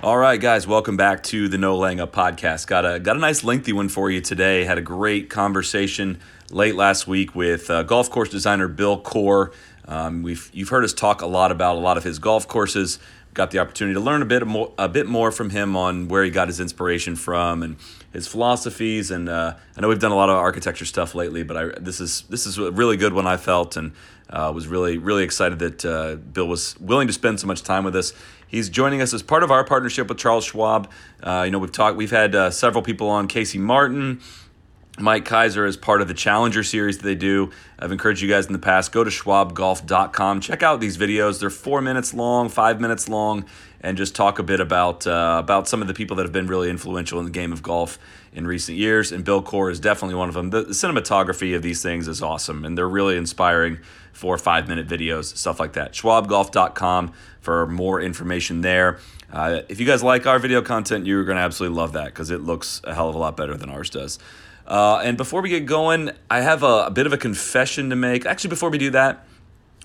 All right, guys, welcome back to the No Laying Up podcast. Got a got a nice lengthy one for you today. Had a great conversation late last week with uh, golf course designer Bill Coore. Um, we've you've heard us talk a lot about a lot of his golf courses. Got the opportunity to learn a bit more a bit more from him on where he got his inspiration from and his philosophies. And uh, I know we've done a lot of architecture stuff lately, but I this is this is a really good one I felt and uh, was really really excited that uh, Bill was willing to spend so much time with us. He's joining us as part of our partnership with Charles Schwab. Uh, you know, we've talked, we've had uh, several people on. Casey Martin, Mike Keiser as part of the Challenger series that they do. I've encouraged you guys in the past, go to schwabgolf.com. Check out these videos. They're four minutes long, five minutes long, and just talk a bit about uh, about some of the people that have been really influential in the game of golf in recent years. And Bill Coore is definitely one of them. The, cinematography of these things is awesome, and they're really inspiring for five minute videos, stuff like that. Schwabgolf.com for more information there. Uh, if you guys like our video content, you're going to absolutely love that because it looks a hell of a lot better than ours does. Uh, and before we get going, I have a, a, bit of a confession to make. Actually, before we do that,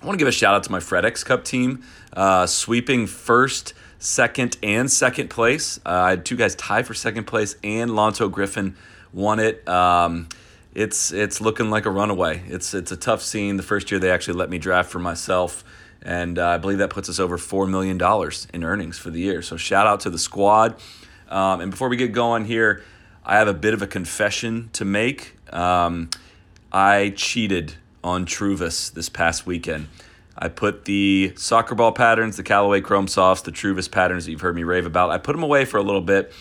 I want to give a shout out to my FedEx Cup team, uh, sweeping first, second, and second place. Uh, I had two guys tie for second place, and Lanto Griffin won it. Um, it's it's looking like a runaway. It's it's a tough scene. The first year they actually let me draft for myself, and uh, I believe that puts us over four million dollars in earnings for the year. So shout out to the squad. Um, and before we get going here. I have a bit of a confession to make. Um, I cheated on Truvis this past weekend. I put the soccer ball patterns, the Callaway Chrome Softs, the Truvis patterns that you've heard me rave about. I put them away for a little bit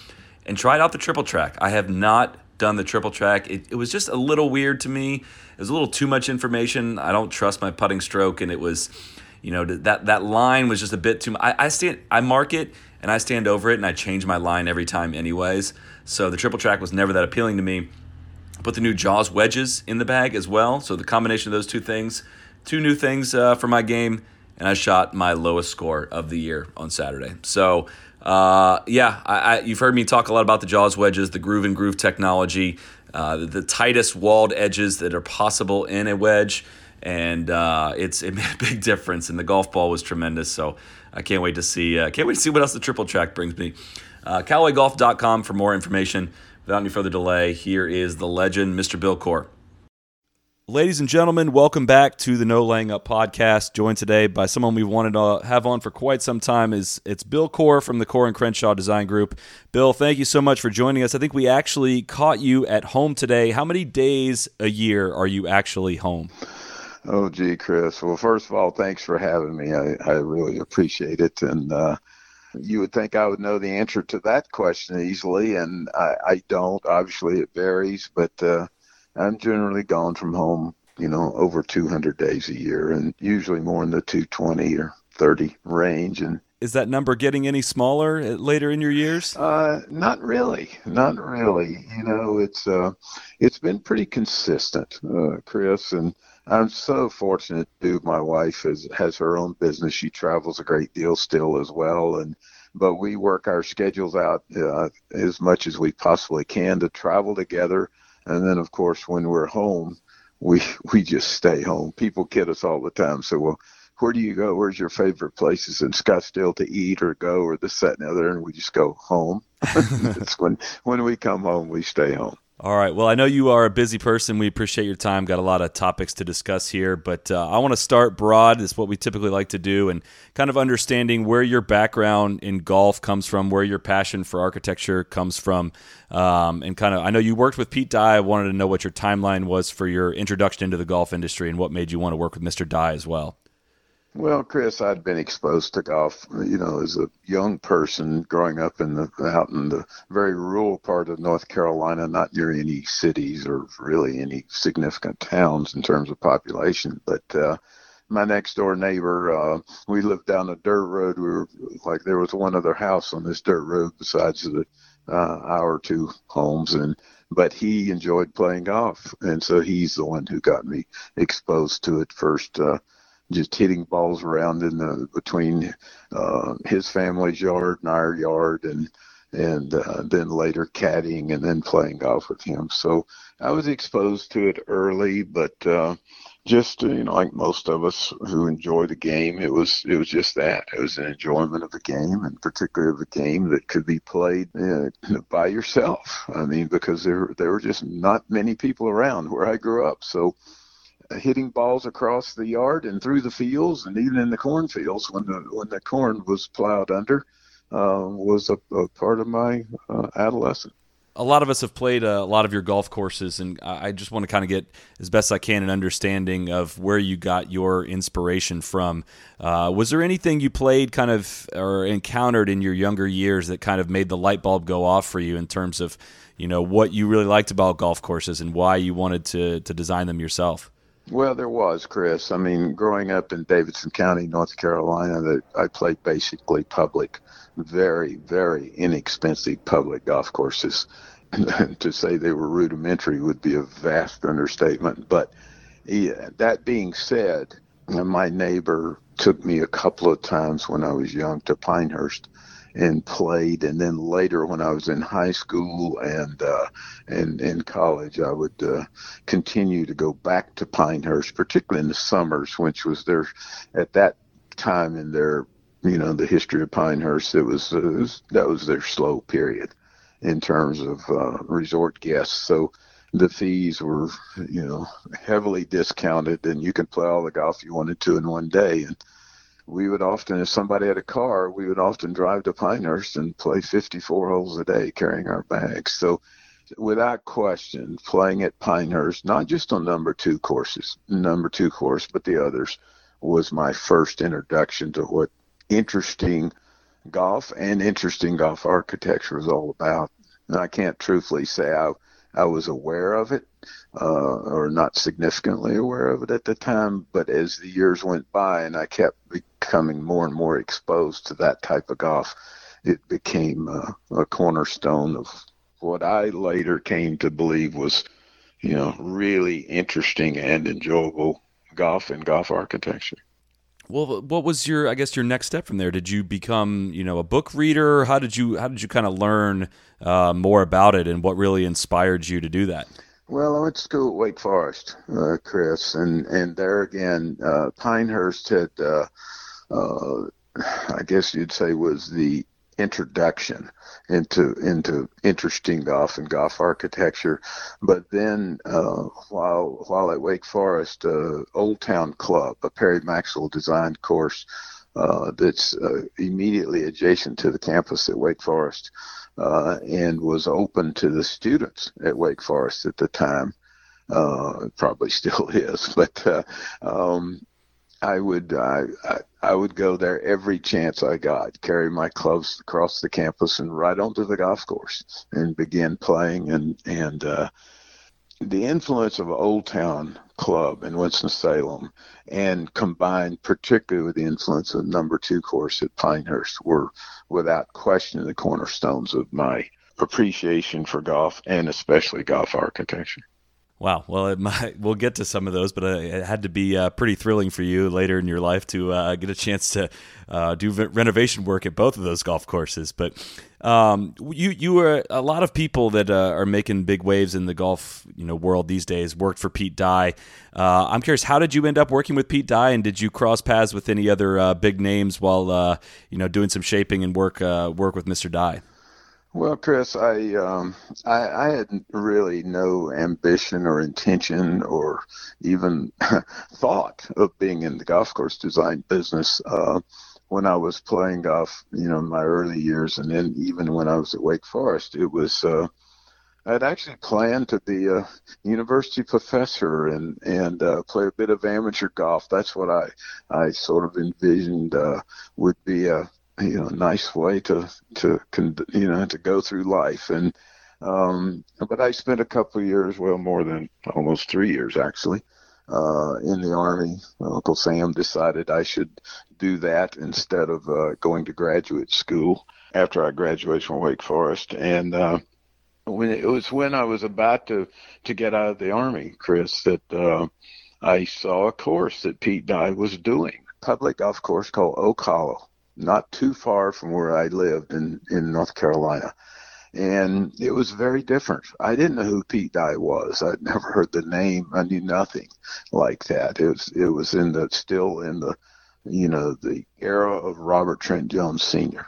and tried out the triple track. I have not done the triple track. It, it was just a little weird to me. It was a little too much information. I don't trust my putting stroke, and it was, you know, that that line was just a bit too. Much. I, I stand, I mark it, and I stand over it, and I change my line every time, anyways. So the triple track was never that appealing to me. Put the new Jaws wedges in the bag as well. So the combination of those two things, two new things uh, for my game, and I shot my lowest score of the year on Saturday. So uh, yeah, I, I, you've heard me talk a lot about the Jaws wedges, the groove and groove technology, uh, the, the, tightest walled edges that are possible in a wedge, and uh, it's it made a big difference. And the golf ball was tremendous. So I can't wait to see. Uh, can't wait to see what else the triple track brings me. Uh, CallawayGolf.com for more information. Without any further delay, here is the legend, Mr. Bill Coore. Ladies and gentlemen, welcome back to the No Laying Up podcast. Joined today by someone we've wanted to have on for quite some time. is It's Bill Coore from the Coore and Crenshaw Design Group. Bill, thank you so much for joining us. I think we actually caught you at home today. How many days a year are you actually home? Oh, gee, Chris. Well, first of all, thanks for having me. I, I really appreciate it. And uh, you would think I would know the answer to that question easily, and I, I don't. Obviously, it varies, but uh, I'm generally gone from home, you know, over 200 days a year, and usually more in the 220 or 30 range. And is that number getting any smaller later in your years? Uh, not really, not really. You know, it's uh, it's been pretty consistent, uh, Chris, and I'm so fortunate to my wife has has her own business. She travels a great deal still as well, and but we work our schedules out uh, as much as we possibly can to travel together. And then, of course, when we're home, we we just stay home. People kid us all the time. So, well, where do you go? Where's your favorite places in Scottsdale to eat or go or this, that, and the other? And we just go home. it's when when we come home, we stay home. All right. Well, I know you are a busy person. We appreciate your time. Got a lot of topics to discuss here, but uh, I want to start broad. Is what we typically like to do, and kind of understanding where your background in golf comes from, where your passion for architecture comes from, um, and kind of. I know you worked with Pete Dye. I wanted to know what your timeline was for your introduction into the golf industry, and what made you want to work with Mr. Dye as well. Well, Chris, I'd been exposed to golf, you know, as a young person growing up in the out in the very rural part of North Carolina, not near any cities or really any significant towns in terms of population. But uh, my next door neighbor, uh, we lived down a dirt road. We were like there was one other house on this dirt road besides the uh, hour or two homes, and but he enjoyed playing golf, and so he's the one who got me exposed to it first. Uh, just hitting balls around in the between uh, his family's yard and our yard, and and uh, then later caddying and then playing golf with him. So I was exposed to it early, but uh, just you know, like most of us who enjoy the game, it was it was just that it was an enjoyment of the game, and particularly of a game that could be played uh, by yourself. I mean, because there there were just not many people around where I grew up, so uh, hitting balls across the yard and through the fields and even in the cornfields when the when the corn was plowed under uh, was a, a, part of my uh, adolescence a lot of us have played a, lot of your golf courses, and I just want to kind of get as best I can an understanding of where you got your inspiration from. Uh, was there anything you played kind of or encountered in your younger years that kind of made the light bulb go off for you in terms of, you know, what you really liked about golf courses and why you wanted to to design them yourself? Well, there was, Chris. I mean, growing up in Davidson County, North Carolina, that I played basically public very, very inexpensive public golf courses. to say they were rudimentary would be a vast understatement. But yeah, that being said, my neighbor took me a couple of times when I was young to Pinehurst and played and then later when I was in high school and uh and in college I would uh continue to go back to Pinehurst particularly in the summers which was their at that time in their you know the history of Pinehurst. It was, it was that was their slow period in terms of uh, resort guests. So the fees were you know heavily discounted, and you could play all the golf you wanted to in one day. And we would often, if somebody had a car, we would often drive to Pinehurst and play 54 holes a day carrying our bags. So without question, playing at Pinehurst, not just on number two courses, number two course, but the others, was my first introduction to what interesting golf and interesting golf architecture is all about. And I can't truthfully say I, I was aware of it uh, or not significantly aware of it at the time, but as the years went by and I kept becoming more and more exposed to that type of golf, it became uh, a cornerstone of what I later came to believe was, you know, really interesting and enjoyable golf and golf architecture. Well, what was your, I guess, your next step from there? Did you become, you know, a book reader? How did you, how did you kind of learn uh, more about it, and what really inspired you to do that? Well, I went to school at Wake Forest, uh, Chris, and and there again, uh, Pinehurst had, uh, uh, I guess you'd say, was the introduction into into interesting golf and golf architecture. But then uh, while while at Wake Forest, uh, Old Town Club, a Perry Maxwell designed course uh, that's uh, immediately adjacent to the campus at Wake Forest, uh, and was open to the students at Wake Forest at the time. Uh, probably still is, but um, I would I, I, I would go there every chance I got, carry my clubs across the campus and ride onto the golf course and begin playing and and uh, the influence of Old Town Club in Winston Salem and combined particularly with the influence of number two course at Pinehurst were without question the cornerstones of my appreciation for golf and especially golf architecture. Wow. Well, might, we'll get to some of those, but uh, it had to be uh, pretty thrilling for you later in your life to uh, get a chance to uh, do renovation work at both of those golf courses. But um, you you were a lot of people that uh, are making big waves in the golf you know world these days worked for Pete Dye. Uh, I'm curious, how did you end up working with Pete Dye, and did you cross paths with any other big names while you know doing some shaping and work work with Mr. Dye? Well, Chris, I, um, I I had really no ambition or intention or even thought of being in the golf course design business uh, when I was playing golf. You know, in my early years, and then even when I was at Wake Forest, it was. Uh, I'd actually planned to be a university professor and and uh, play a bit of amateur golf. That's what I I sort of envisioned uh, would be a you know nice way to to you know to go through life and um but i spent a couple of years well more than almost three years actually uh, in the Army. Uncle Sam decided I should do that instead of uh, going to graduate school after I graduated from Wake Forest. And uh, when it was when I was about to to get out of the Army, Chris, that uh, I saw a course that Pete Dye was doing, public golf course called Oak Hollow, not too far from where I lived in in North Carolina and it was very different. I didn't know who Pete Dye was. I'd never heard the name. I knew nothing like that. It was it was in the still in the you know the era of Robert Trent Jones Sr.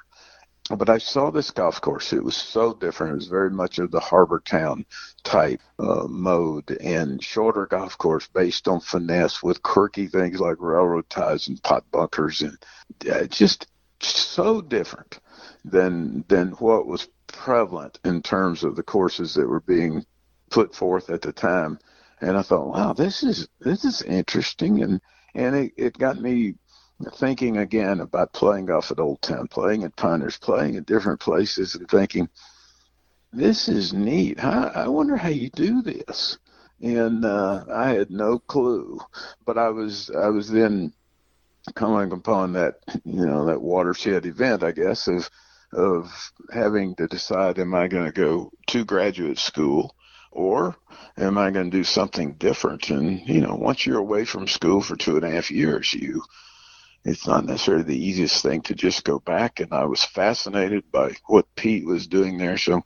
But I saw this golf course. It was so different. It was very much of the Harbor Town type uh, mode and shorter golf course based on finesse with quirky things like railroad ties and pot bunkers and uh, just so different than than what was prevalent in terms of the courses that were being put forth at the time. And I thought, wow, this is this is interesting, and and it, it got me thinking again about playing golf at Old Town, playing at Pinehurst, playing at different places, and thinking, this is neat. I, I wonder how you do this. And uh, I had no clue, but I was I was then coming upon that you know that watershed event, I guess, of of having to decide am I going to go to graduate school or am I going to do something different? And, you know, once you're away from school for two and a half years, you, it's not necessarily the easiest thing to just go back. And I was fascinated by what Pete was doing there. So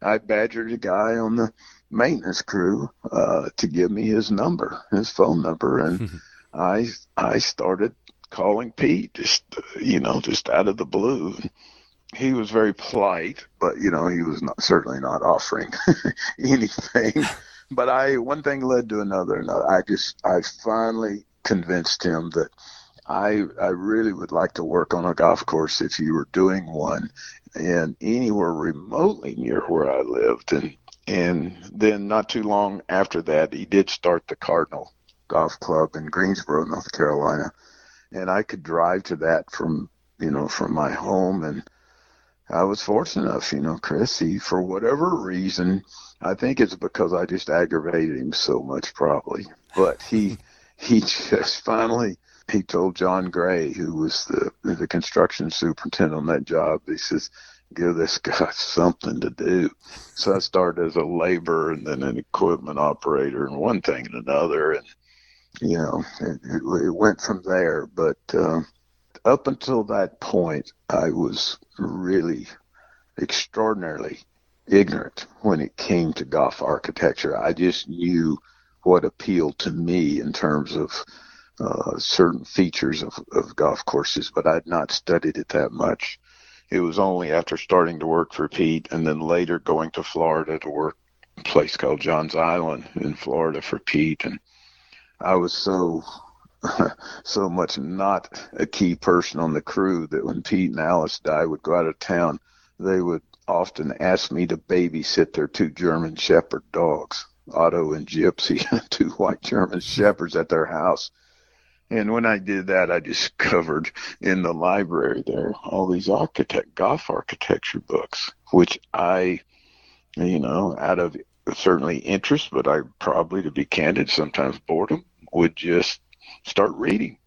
I badgered a guy on the maintenance crew uh, to give me his number, his phone number. And I, I started calling Pete just, you know, just out of the blue. He was very polite, but you know he was not certainly not offering anything. But I one thing led to another, and I just I finally convinced him that I I really would like to work on a golf course if you were doing one, and anywhere remotely near where I lived, and and then not too long after that he did start the Cardinal Golf Club in Greensboro, North Carolina, and I could drive to that from you know from my home and I was fortunate enough, you know, Chris, he, for whatever reason, I think it's because I just aggravated him so much probably, but he, he just finally, he told John Gray, who was the, the construction superintendent on that job, he says, give this guy something to do. So I started as a laborer and then an equipment operator and one thing and another. And, you know, it, it, it went from there. But, uh, up until that point, I was really extraordinarily ignorant when it came to golf architecture. I just knew what appealed to me in terms of uh, certain features of, of golf courses, but I'd not studied it that much. It was only after starting to work for Pete and then later going to Florida to work a place called Johns Island in Florida for Pete. And I was so so much not a key person on the crew that when Pete and Alice Dye would go out of town, they would often ask me to babysit their two German Shepherd dogs, Otto and Gypsy, two white German Shepherds at their house. And when I did that, I discovered in the library there all these architect golf architecture books, which I, you know, out of certainly interest, but I probably, to be candid, sometimes boredom, would just start reading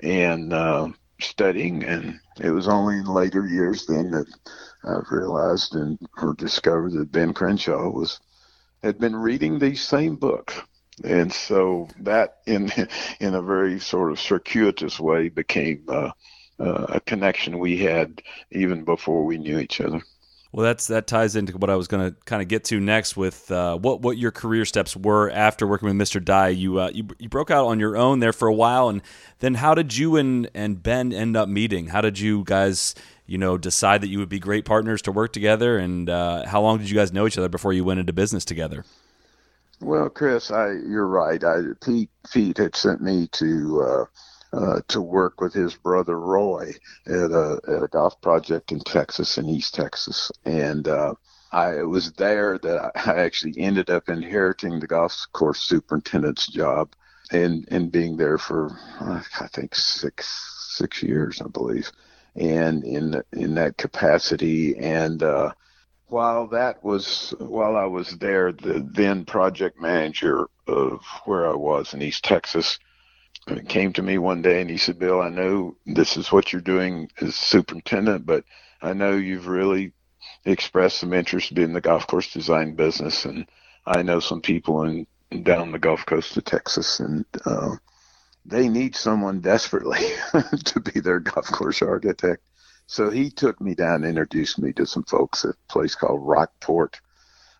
and uh, studying. And it was only in later years then that I realized and or discovered that Ben Crenshaw was had been reading these same books. And so that, in in a very sort of circuitous way, became uh, uh, a connection we had even before we knew each other. Well, that's that ties into what I was going to kind of get to next with uh, what what your career steps were after working with Mr. Dye. You, uh, you you broke out on your own there for a while, and then how did you and and Ben end up meeting? How did you guys you know decide that you would be great partners to work together? And uh, how long did you guys know each other before you went into business together? Well, Chris, I you're right. I, Pete Pete had sent me to uh, to work with his brother Roy at a, at a golf project in Texas, in East Texas. And uh, I it was there that I actually ended up inheriting the golf course superintendent's job and, and being there for, uh, I think, six, six years, I believe. And in, in that capacity, and uh, while that was while I was there, the then project manager of where I was in East Texas came to me one day and he said, "Bill, I know this is what you're doing as superintendent, but I know you've really expressed some interest in the golf course design business, and I know some people in down the Gulf Coast of Texas, and uh, they need someone desperately to be their golf course architect." So he took me down and introduced me to some folks at a place called Rockport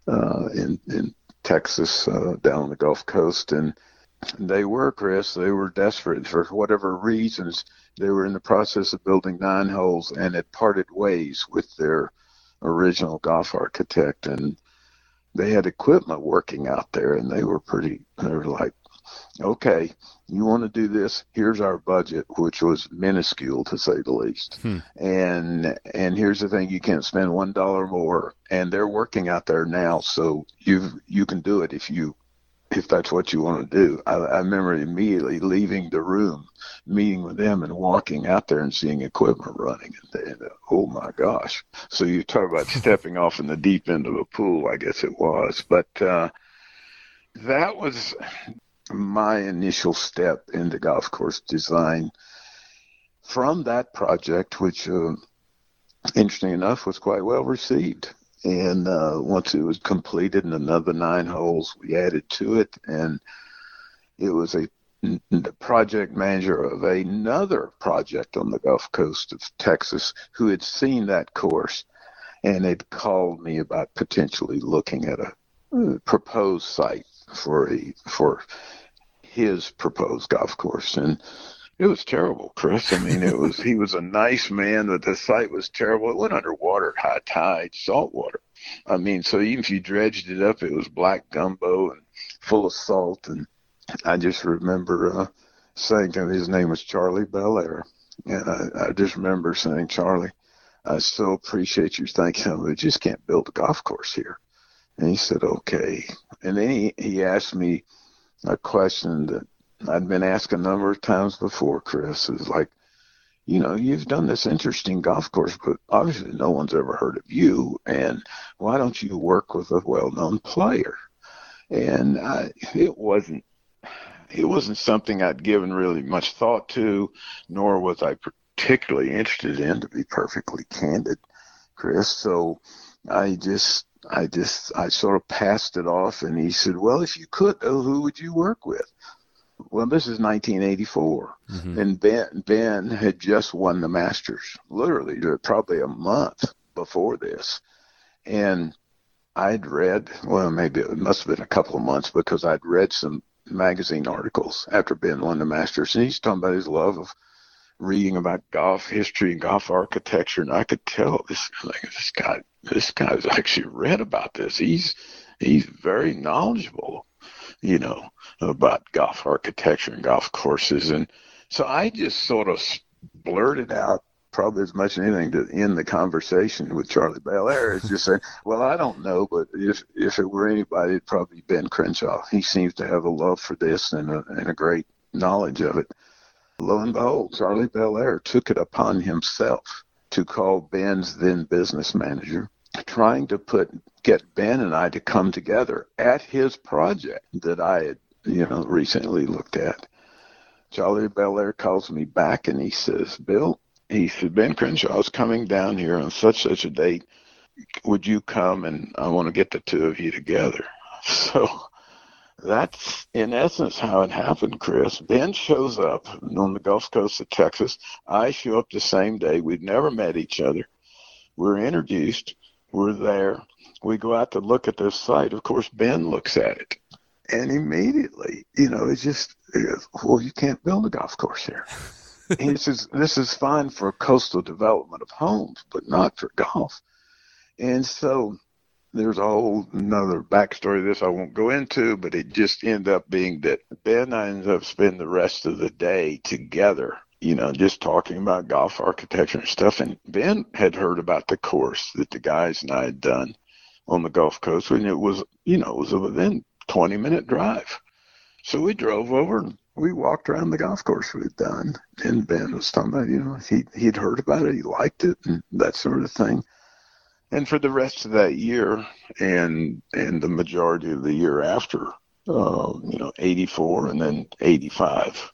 uh, in in Texas, uh, down on the Gulf Coast, and they were Chris. They were desperate for whatever reasons. They were in the process of building nine holes and had parted ways with their original golf architect, and they had equipment working out there, and they were pretty. They were like, okay, you want to do this? Here's our budget, which was minuscule to say the least. Hmm. And and here's the thing: you can't spend one dollar more. And they're working out there now, so you you can do it if you if that's what you want to do. I, I remember immediately leaving the room, meeting with them, and walking out there and seeing equipment running. And, oh my gosh! So you talk about stepping off in the deep end of a pool. I guess it was, but. uh that was my initial step into golf course design from that project, which, uh, interesting enough, was quite well received. And uh, once it was completed and another nine holes, we added to it, and it was a the project manager of another project on the Gulf Coast of Texas who had seen that course and had called me about potentially looking at a uh, proposed site for a for his proposed golf course. And it was terrible, Chris. I mean, it was he was a nice man, but the site was terrible. It went underwater at high tide, salt water. I mean, so even if you dredged it up, it was black gumbo and full of salt. And I just remember uh, saying, his name was Charlie Belair, and I, I just remember saying, Charlie, I so appreciate you thinking of. We just can't build a golf course here. And he said, okay. And then he, he asked me a question that I'd been asked a number of times before, Chris, is like, you know, you've done this interesting golf course, but obviously no one's ever heard of you. And why don't you work with a well-known player? And it wasn't, it wasn't something I'd given really much thought to, nor was I particularly interested in, to be perfectly candid, Chris. So I just I just I sort of passed it off, and he said, "Well, if you could, who would you work with?" Well, this is 1984, mm-hmm. and Ben Ben had just won the Masters, literally probably a month before this, and I'd read well, maybe it must have been a couple of months because I'd read some magazine articles after Ben won the Masters, and he's talking about his love of reading about golf history and golf architecture, and I could tell this like, this guy this guy's actually read about this. He's he's very knowledgeable, you know, about golf architecture and golf courses, and so I just sort of blurted out probably as much as anything to end the conversation with Charlie Belair is just saying, well, I don't know, but if if it were anybody, it'd probably be Ben Crenshaw. He seems to have a love for this and a, and a great knowledge of it. Lo and behold, Charlie Belair took it upon himself to call Ben's then business manager, trying to put get Ben and I to come together at his project that I had, you know, recently looked at. Charlie Belair calls me back and he says, Bill, he said, Ben Crenshaw is coming down here on such such a date. Would you come and I want to get the two of you together? So that's in essence how it happened, Chris. Ben shows up on the Gulf Coast of Texas. I show up the same day. We've never met each other. We're introduced. We're there. We go out to look at this site. Of course, Ben looks at it. And immediately, you know, it's just, well, you can't build a golf course here. he says, this is fine for coastal development of homes, but not for golf. And so there's a whole another backstory of this I won't go into, but it just ended up being that Ben and I ended up spending the rest of the day together, you know, just talking about golf architecture and stuff. And Ben had heard about the course that the guys and I had done on the Gulf Coast, and it was, you know, it was a within 20 minute drive. So we drove over and we walked around the golf course we'd done. And Ben was talking about, you know, he, he'd heard about it, he liked it, and that sort of thing and for the rest of that year and and the majority of the year after, uh, you know, 84 and then 85,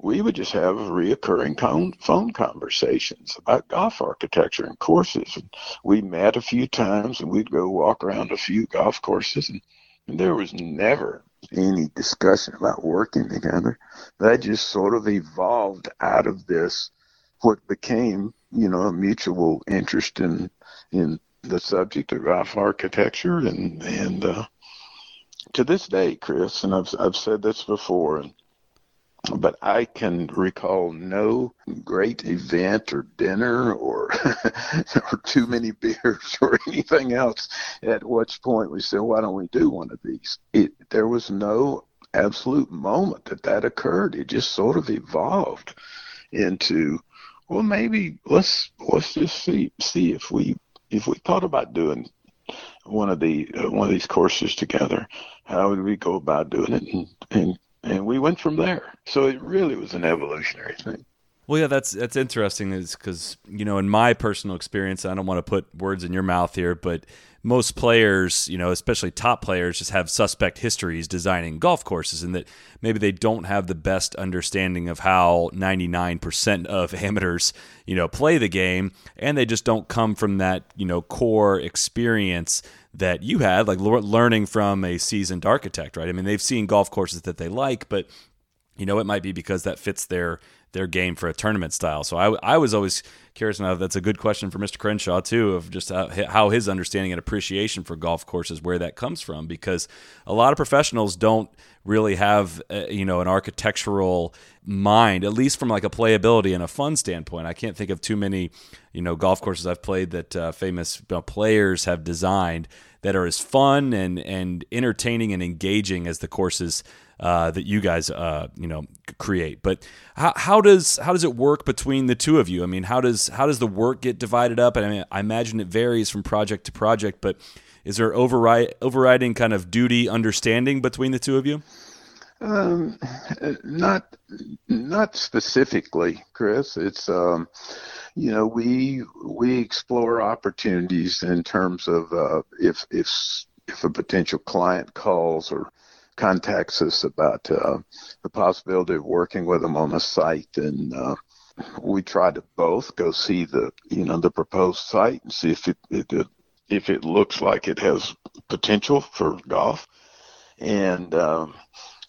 we would just have reoccurring phone conversations about golf architecture and courses. And we met a few times and we'd go walk around a few golf courses and there was never any discussion about working together. That just sort of evolved out of this what became, you know, a mutual interest in in the subject of architecture and and uh, to this day, Chris, and I've I've said this before, and but I can recall no great event or dinner or or too many beers or anything else at which point we said, why don't we do one of these? It, there was no absolute moment that that occurred. It just sort of evolved into, well, maybe let's let's just see see if we if we thought about doing one of the uh, one of these courses together, how would we go about doing it? And, and and we went from there. So it really was an evolutionary thing. Well, yeah, that's that's interesting, is because you know, in my personal experience, I don't want to put words in your mouth here, but most players, you know, especially top players, just have suspect histories designing golf courses, and that maybe they don't have the best understanding of how 99% of amateurs, you know, play the game, and they just don't come from that, you know, core experience that you had, like learning from a seasoned architect, right? I mean, they've seen golf courses that they like, but you know, it might be because that fits their their game for a tournament style. So I, I was always curious now. That's a good question for Mr. Crenshaw too, of just how, his understanding and appreciation for golf courses, where that comes from, because a lot of professionals don't really have uh, you know an architectural mind, at least from like a playability and a fun standpoint. I can't think of too many you know golf courses I've played that uh, famous you know, players have designed that are as fun and and entertaining and engaging as the courses uh, that you guys uh, you know create. But how, how does how does it work between the two of you? I mean, how does how does the work get divided up? And I mean, I imagine it varies from project to project, but is there override overriding kind of duty understanding between the two of you? Um, not not specifically, Chris. It's um, you know we we explore opportunities in terms of uh, if if if a potential client calls or contacts us about uh, the possibility of working with them on a site, and uh, we try to both go see the you know the proposed site and see if it, it if it looks like it has potential for golf, and um,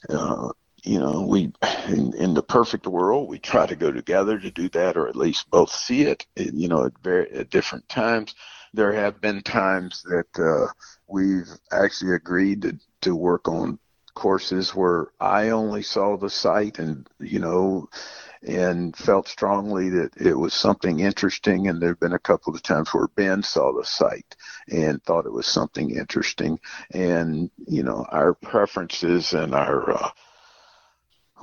uh, you know we in, in, the perfect world we try to go together to do that or at least both see it you know at very at different times. There have been times that uh, we've actually agreed to, to work on courses where I only saw the site and, you know, and felt strongly that it was something interesting. And there have been a couple of times where Ben saw the site and thought it was something interesting. And, you know, our preferences and our, uh,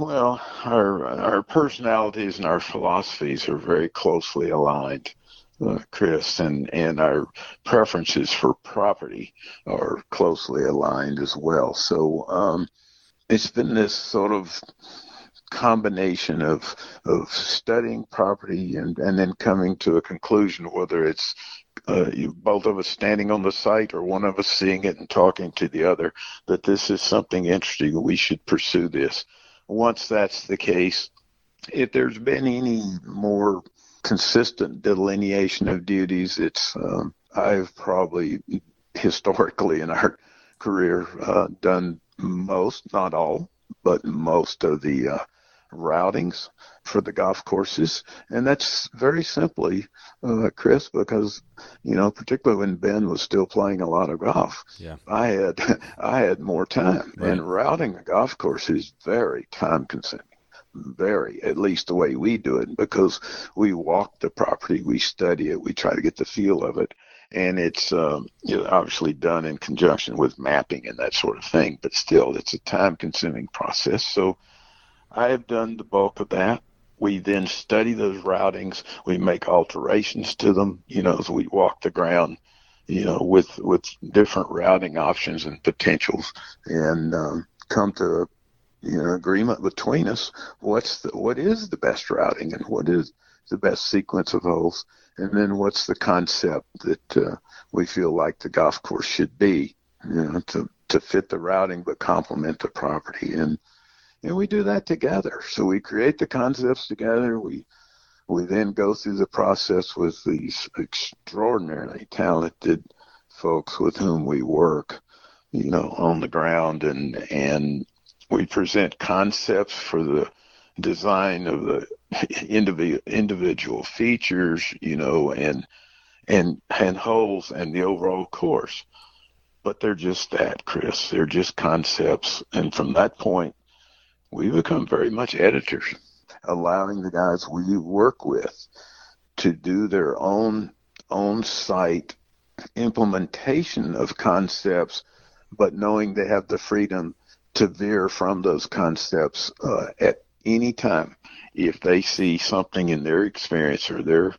well, our, our personalities and our philosophies are very closely aligned uh, Chris, and, and our preferences for property are closely aligned as well. So um, it's been this sort of combination of of studying property and, and then coming to a conclusion whether it's uh, you, both of us standing on the site or one of us seeing it and talking to the other that this is something interesting we should pursue this once that's the case if there's been any more consistent delineation of duties. It's um, I've probably historically in our career uh, done most, not all, but most of the uh, routings for the golf courses, and that's very simply, uh, Chris, because you know, particularly when Ben was still playing a lot of golf, yeah. I had I had more time, right. and routing a golf course is very time consuming vary, at least the way we do it, because we walk the property, we study it, we try to get the feel of it. And it's um, you know, obviously done in conjunction with mapping and that sort of thing, but still, it's a time consuming process. So I have done the bulk of that. We then study those routings, we make alterations to them, you know, as we walk the ground you know, with with different routing options and potentials, and um, come to you know agreement between us what's the, what is the best routing and what is the best sequence of holes and then what's the concept that uh, we feel like the golf course should be, you know, to to fit the routing but complement the property, and and we do that together. So we create the concepts together. We we then go through the process with these extraordinarily talented folks with whom we work, you know, on the ground, and and we present concepts for the design of the individual features, you know, and and and holes and the overall course. But they're just that, Chris. They're just concepts, and from that point, we become very much editors, allowing the guys we work with to do their own own site implementation of concepts, but knowing they have the freedom to veer from those concepts uh, at any time if they see something in their experience or their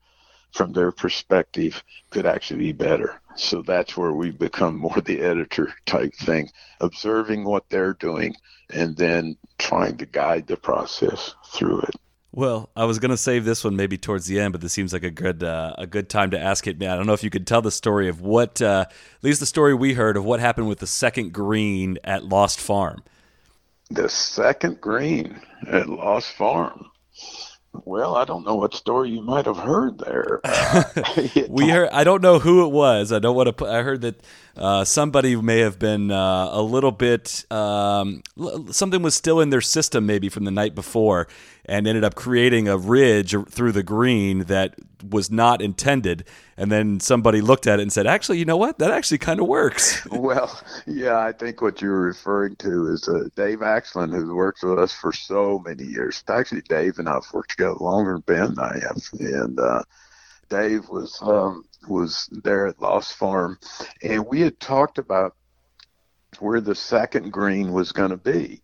from their perspective could actually be better. So that's where we become more the editor type thing, observing what they're doing and then trying to guide the process through it. Well, I was going to save this one maybe towards the end, but this seems like a good uh, a good time to ask it. I don't know if you could tell the story of what, uh, at least the story we heard of what happened with the second green at Lost Farm. The second green at Lost Farm. Well, I don't know what story you might have heard there. Uh, we heard. I don't know who it was. I don't want to. Put, I heard that uh, somebody may have been uh, a little bit. Um, something was still in their system, maybe from the night before, and ended up creating a ridge through the green that was not intended. And then somebody looked at it and said, "Actually, you know what? That actually kind of works." well, yeah, I think what you're referring to is uh, Dave Axland, who's worked with us for so many years. Actually, Dave and I've worked together longer than Ben and I have, and uh, Dave was um, was there at Lost Farm, and we had talked about where the second green was going to be.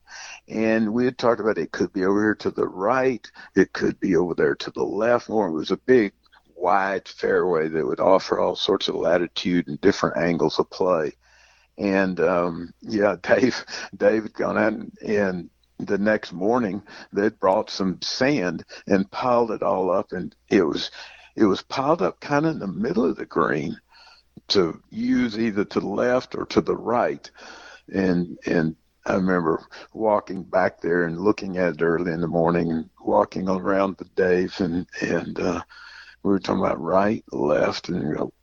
And we had talked about it could be over here to the right, it could be over there to the left. Or it was a big, wide fairway that would offer all sorts of latitude and different angles of play. And um, yeah, Dave, Dave had gone out and, and the next morning they'd brought some sand and piled it all up, and it was it was piled up kind of in the middle of the green to use either to the left or to the right. And and I remember walking back there and looking at it early in the morning and walking around the Dave and and uh, we were talking about right, left, and you know,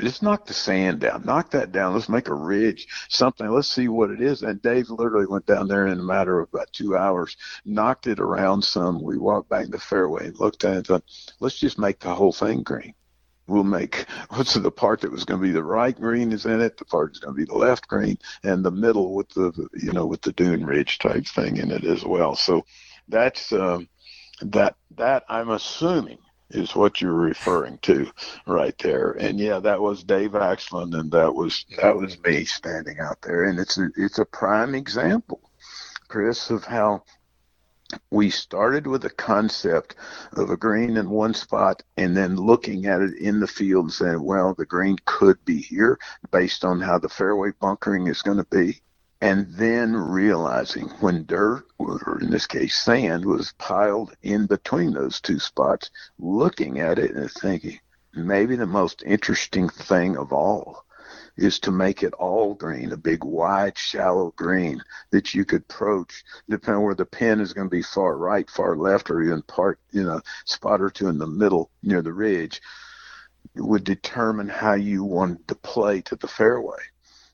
just knock the sand down, knock that down. Let's make a ridge, something. Let's see what it is. And Dave literally went down there in a matter of about two hours, knocked it around some. We walked back the fairway and looked at it and thought, let's just make the whole thing green. We'll make what's the part that was going to be the right green is in it, the part that's going to be the left green, and the middle with the you know with the dune ridge type thing in it as well. So that's um, that that I'm assuming is what you're referring to right there. And yeah, that was Dave Axland and that was that was me standing out there. And it's a it's a prime example, Chris, of how we started with a concept of a green in one spot and then looking at it in the field and saying, well, the green could be here based on how the fairway bunkering is going to be and then realizing when dirt, or in this case sand, was piled in between those two spots, looking at it and thinking, maybe the most interesting thing of all is to make it all green, a big, wide, shallow green that you could approach, depending where the pin is going to be far right, far left, or even part, you know, spot or two in the middle near the ridge, would determine how you wanted to play to the fairway.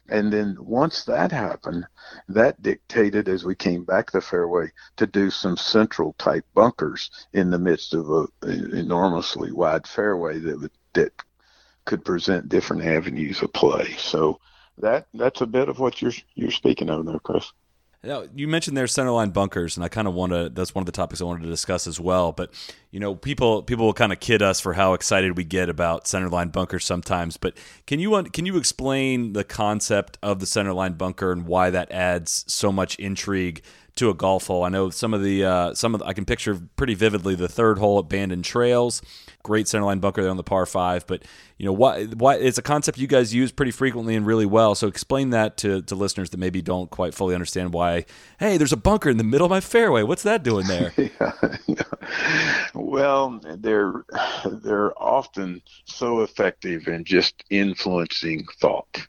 And then once that happened, that dictated as we came back the fairway to do some central type bunkers in the midst of a enormously wide fairway that would, that could present different avenues of play. So that that's a bit of what you're you're speaking of there, Chris. Now, you mentioned their centerline bunkers, and I kind of want to. That's one of the topics I wanted to discuss as well. But you know, people people will kind of kid us for how excited we get about centerline bunkers sometimes. But can you can you explain the concept of the centerline bunker and why that adds so much intrigue to a golf hole? I know some of the uh, some of the, I can picture pretty vividly the third hole at Bandon Trails. Great centerline bunker there on the par five. But you know, why? Why it's a concept you guys use pretty frequently and really well. So explain that to to listeners that maybe don't quite fully understand why. Hey, there's a bunker in the middle of my fairway. What's that doing there? Well, they're they're often so effective in just influencing thought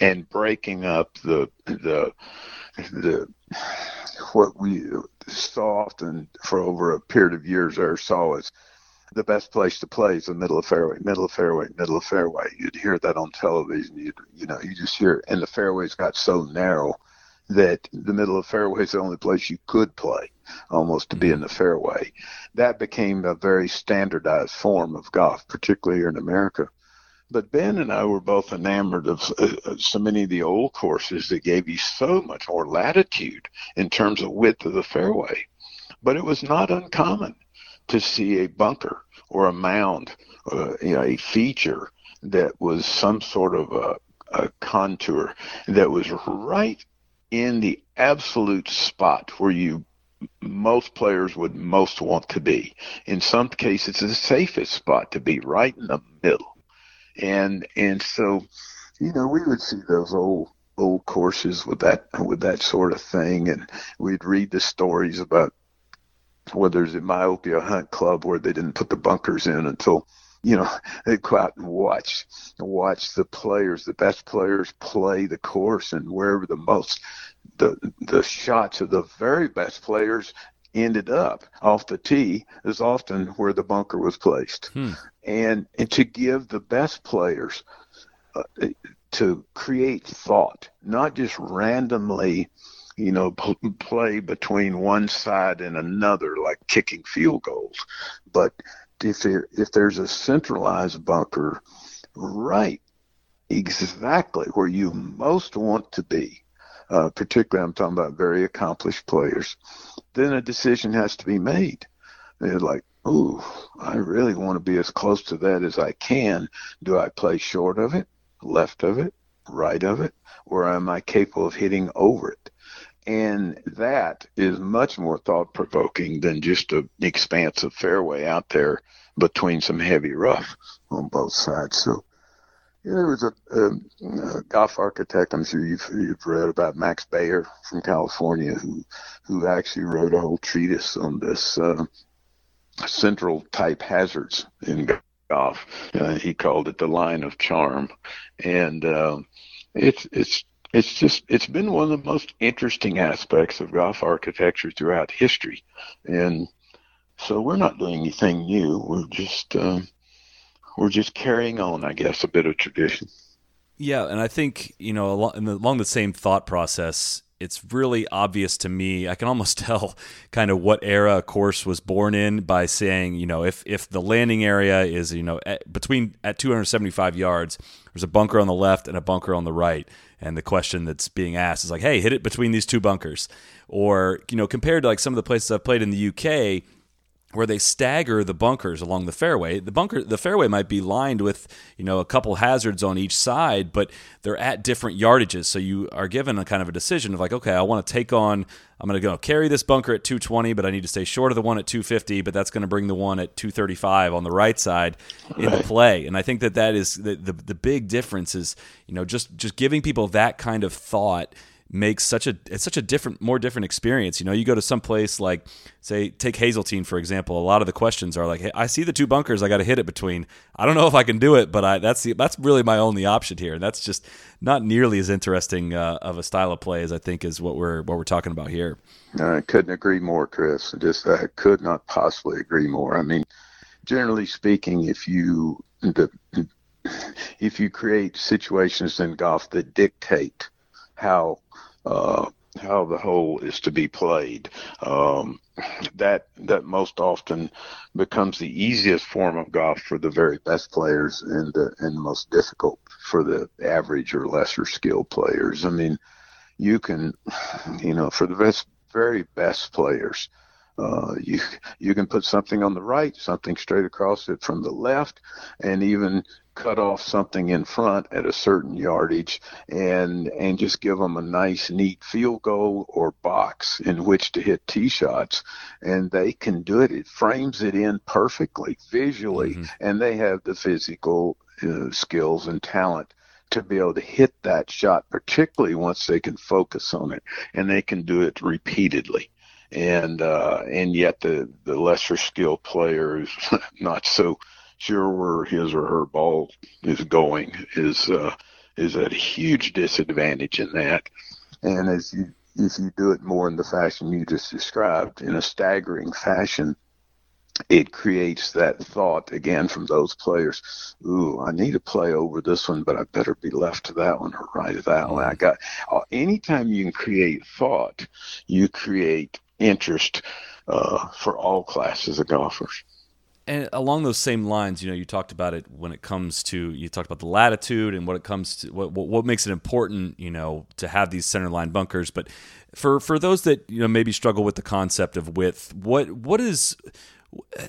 and breaking up the the the what we so often for over a period of years there saw as the best place to play is the middle of fairway, middle of fairway, middle of fairway. You'd hear that on television. You you know you just hear, and the fairways got so narrow that the middle of fairway is the only place you could play, almost to be in the fairway. That became a very standardized form of golf, particularly here in America. But Ben and I were both enamored of uh, so many of the old courses that gave you so much more latitude in terms of width of the fairway. But it was not uncommon to see a bunker or a mound, uh, you know, a feature that was some sort of a, a contour that was right in the absolute spot where you most players would most want to be. In some cases, it's the safest spot to be, right in the middle and and so you know we would see those old old courses with that with that sort of thing and we'd read the stories about whether it's at myopia hunt club where they didn't put the bunkers in until you know they'd go out and watch watch the players the best players play the course and wherever the most the the shots of the very best players ended up off the tee is often where the bunker was placed. Hmm. And, and to give the best players uh, to create thought, not just randomly, you know, play between one side and another like kicking field goals, but if there, if there's a centralized bunker right exactly where you most want to be, uh, particularly I'm talking about very accomplished players, then a decision has to be made. They're like, ooh, I really want to be as close to that as I can. Do I play short of it, left of it, right of it, or am I capable of hitting over it? And that is much more thought provoking than just an expanse of fairway out there between some heavy rough on both sides. So yeah, there was a, a, a, golf architect. I'm sure you've, you've read about Max Behr from California, who who actually wrote a whole treatise on this uh, central type hazards in golf. Uh, he called it the line of charm, and uh, it's it's it's just it's been one of the most interesting aspects of golf architecture throughout history, and so we're not doing anything new. We're just um, we're just carrying on, I guess, a bit of tradition. Yeah, and I think you know along the, along the same thought process, it's really obvious to me. I can almost tell kind of what era a course was born in by saying, you know, if if the landing area is you know at, between at 275 yards, there's a bunker on the left and a bunker on the right, and the question that's being asked is like, hey, hit it between these two bunkers, or you know, compared to like some of the places I've played in the UK where they stagger the bunkers along the fairway. The bunker, the fairway might be lined with you know a couple hazards on each side, but they're at different yardages. So you are given a kind of a decision of like, okay, I want to take on. I'm going to go carry this bunker at 220, but I need to stay short of the one at 250. But that's going to bring the one at 235 on the right side into play. And I think that that is the, the the big difference is you know just just giving people that kind of thought makes such a it's such a different more different experience. You know you go to some place like say take hazeltine for example a lot of the questions are like hey i see the two bunkers i got to hit it between. I don't know if i can do it but i that's the, that's really my only option here. And that's just not nearly as interesting uh, of a style of play as i think is what we're what we're talking about here. I couldn't agree more chris. Just i could not possibly agree more. I mean generally speaking if you the, if you create situations in golf that dictate how uh, how the hole is to be played. Um, that that most often becomes the easiest form of golf for the very best players, and the and most difficult for the average or lesser skilled players. I mean, you can, you know, for the best, very best players. Uh, you you can put something on the right, something straight across it from the left, and even cut off something in front at a certain yardage and and just give them a nice neat field goal or box in which to hit tee shots. And they can do it. It frames it in perfectly visually. Mm-hmm. and they have the physical uh, skills and talent to be able to hit that shot particularly once they can focus on it and they can do it repeatedly. And uh, and yet the the lesser skilled player is not so sure where his or her ball is going is uh, is a huge disadvantage in that. And as you if you do it more in the fashion you just described, in a staggering fashion, it creates that thought again from those players. Ooh, I need to play over this one, but I better be left to that one or right to that one. I got. Uh, anytime you can create thought, you create interest uh, for all classes of golfers and along those same lines, you know, you talked about it when it comes to you talked about the latitude and what it comes to what what makes it important, you know, to have these center line bunkers. But for for those that you know maybe struggle with the concept of width, what what is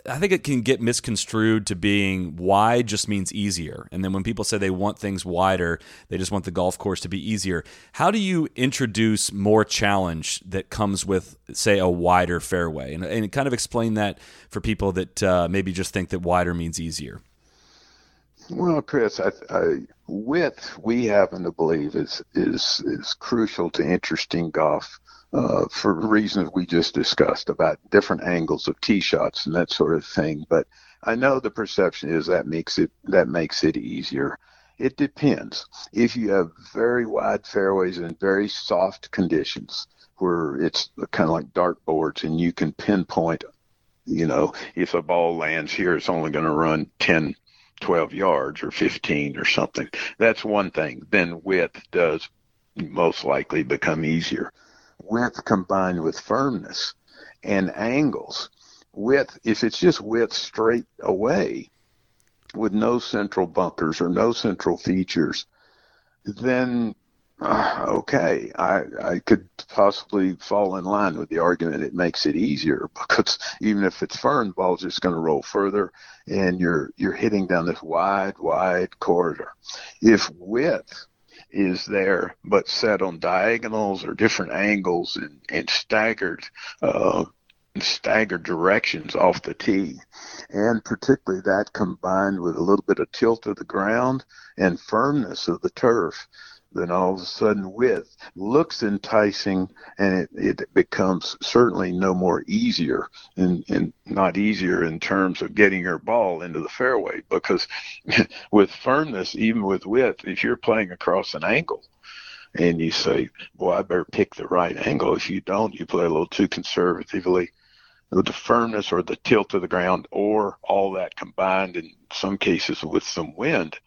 I think it can get misconstrued to being wide just means easier. And then when people say they want things wider, they just want the golf course to be easier. How do you introduce more challenge that comes with, say, a wider fairway? And, and kind of explain that for people that uh, maybe just think that wider means easier. Well, Chris, I, I, width we happen to believe is is is crucial to interesting golf uh, for reasons we just discussed about different angles of tee shots and that sort of thing. But I know the perception is that makes it that makes it easier. It depends. If you have very wide fairways and very soft conditions, where it's kind of like dartboards, and you can pinpoint, you know, if a ball lands here, it's only going to run 10, 12 yards or 15 or something. That's one thing. Then width does most likely become easier width combined with firmness and angles. Width, if it's just width straight away with no central bunkers or no central features, then uh, okay, I, I could possibly fall in line with the argument it makes it easier because even if it's firm, the ball's just going to roll further and you're you're hitting down this wide, wide corridor. If width is there, but set on diagonals or different angles and, and staggered, uh, staggered directions off the tee. And particularly that combined with a little bit of tilt of the ground and firmness of the turf then all of a sudden width looks enticing and it, it becomes certainly no more easier and, and not easier in terms of getting your ball into the fairway because with firmness, even with width, if you're playing across an angle, and you say, "Well, I better pick the right angle." If you don't, you play a little too conservatively with the firmness or the tilt of the ground, or all that combined in some cases with some wind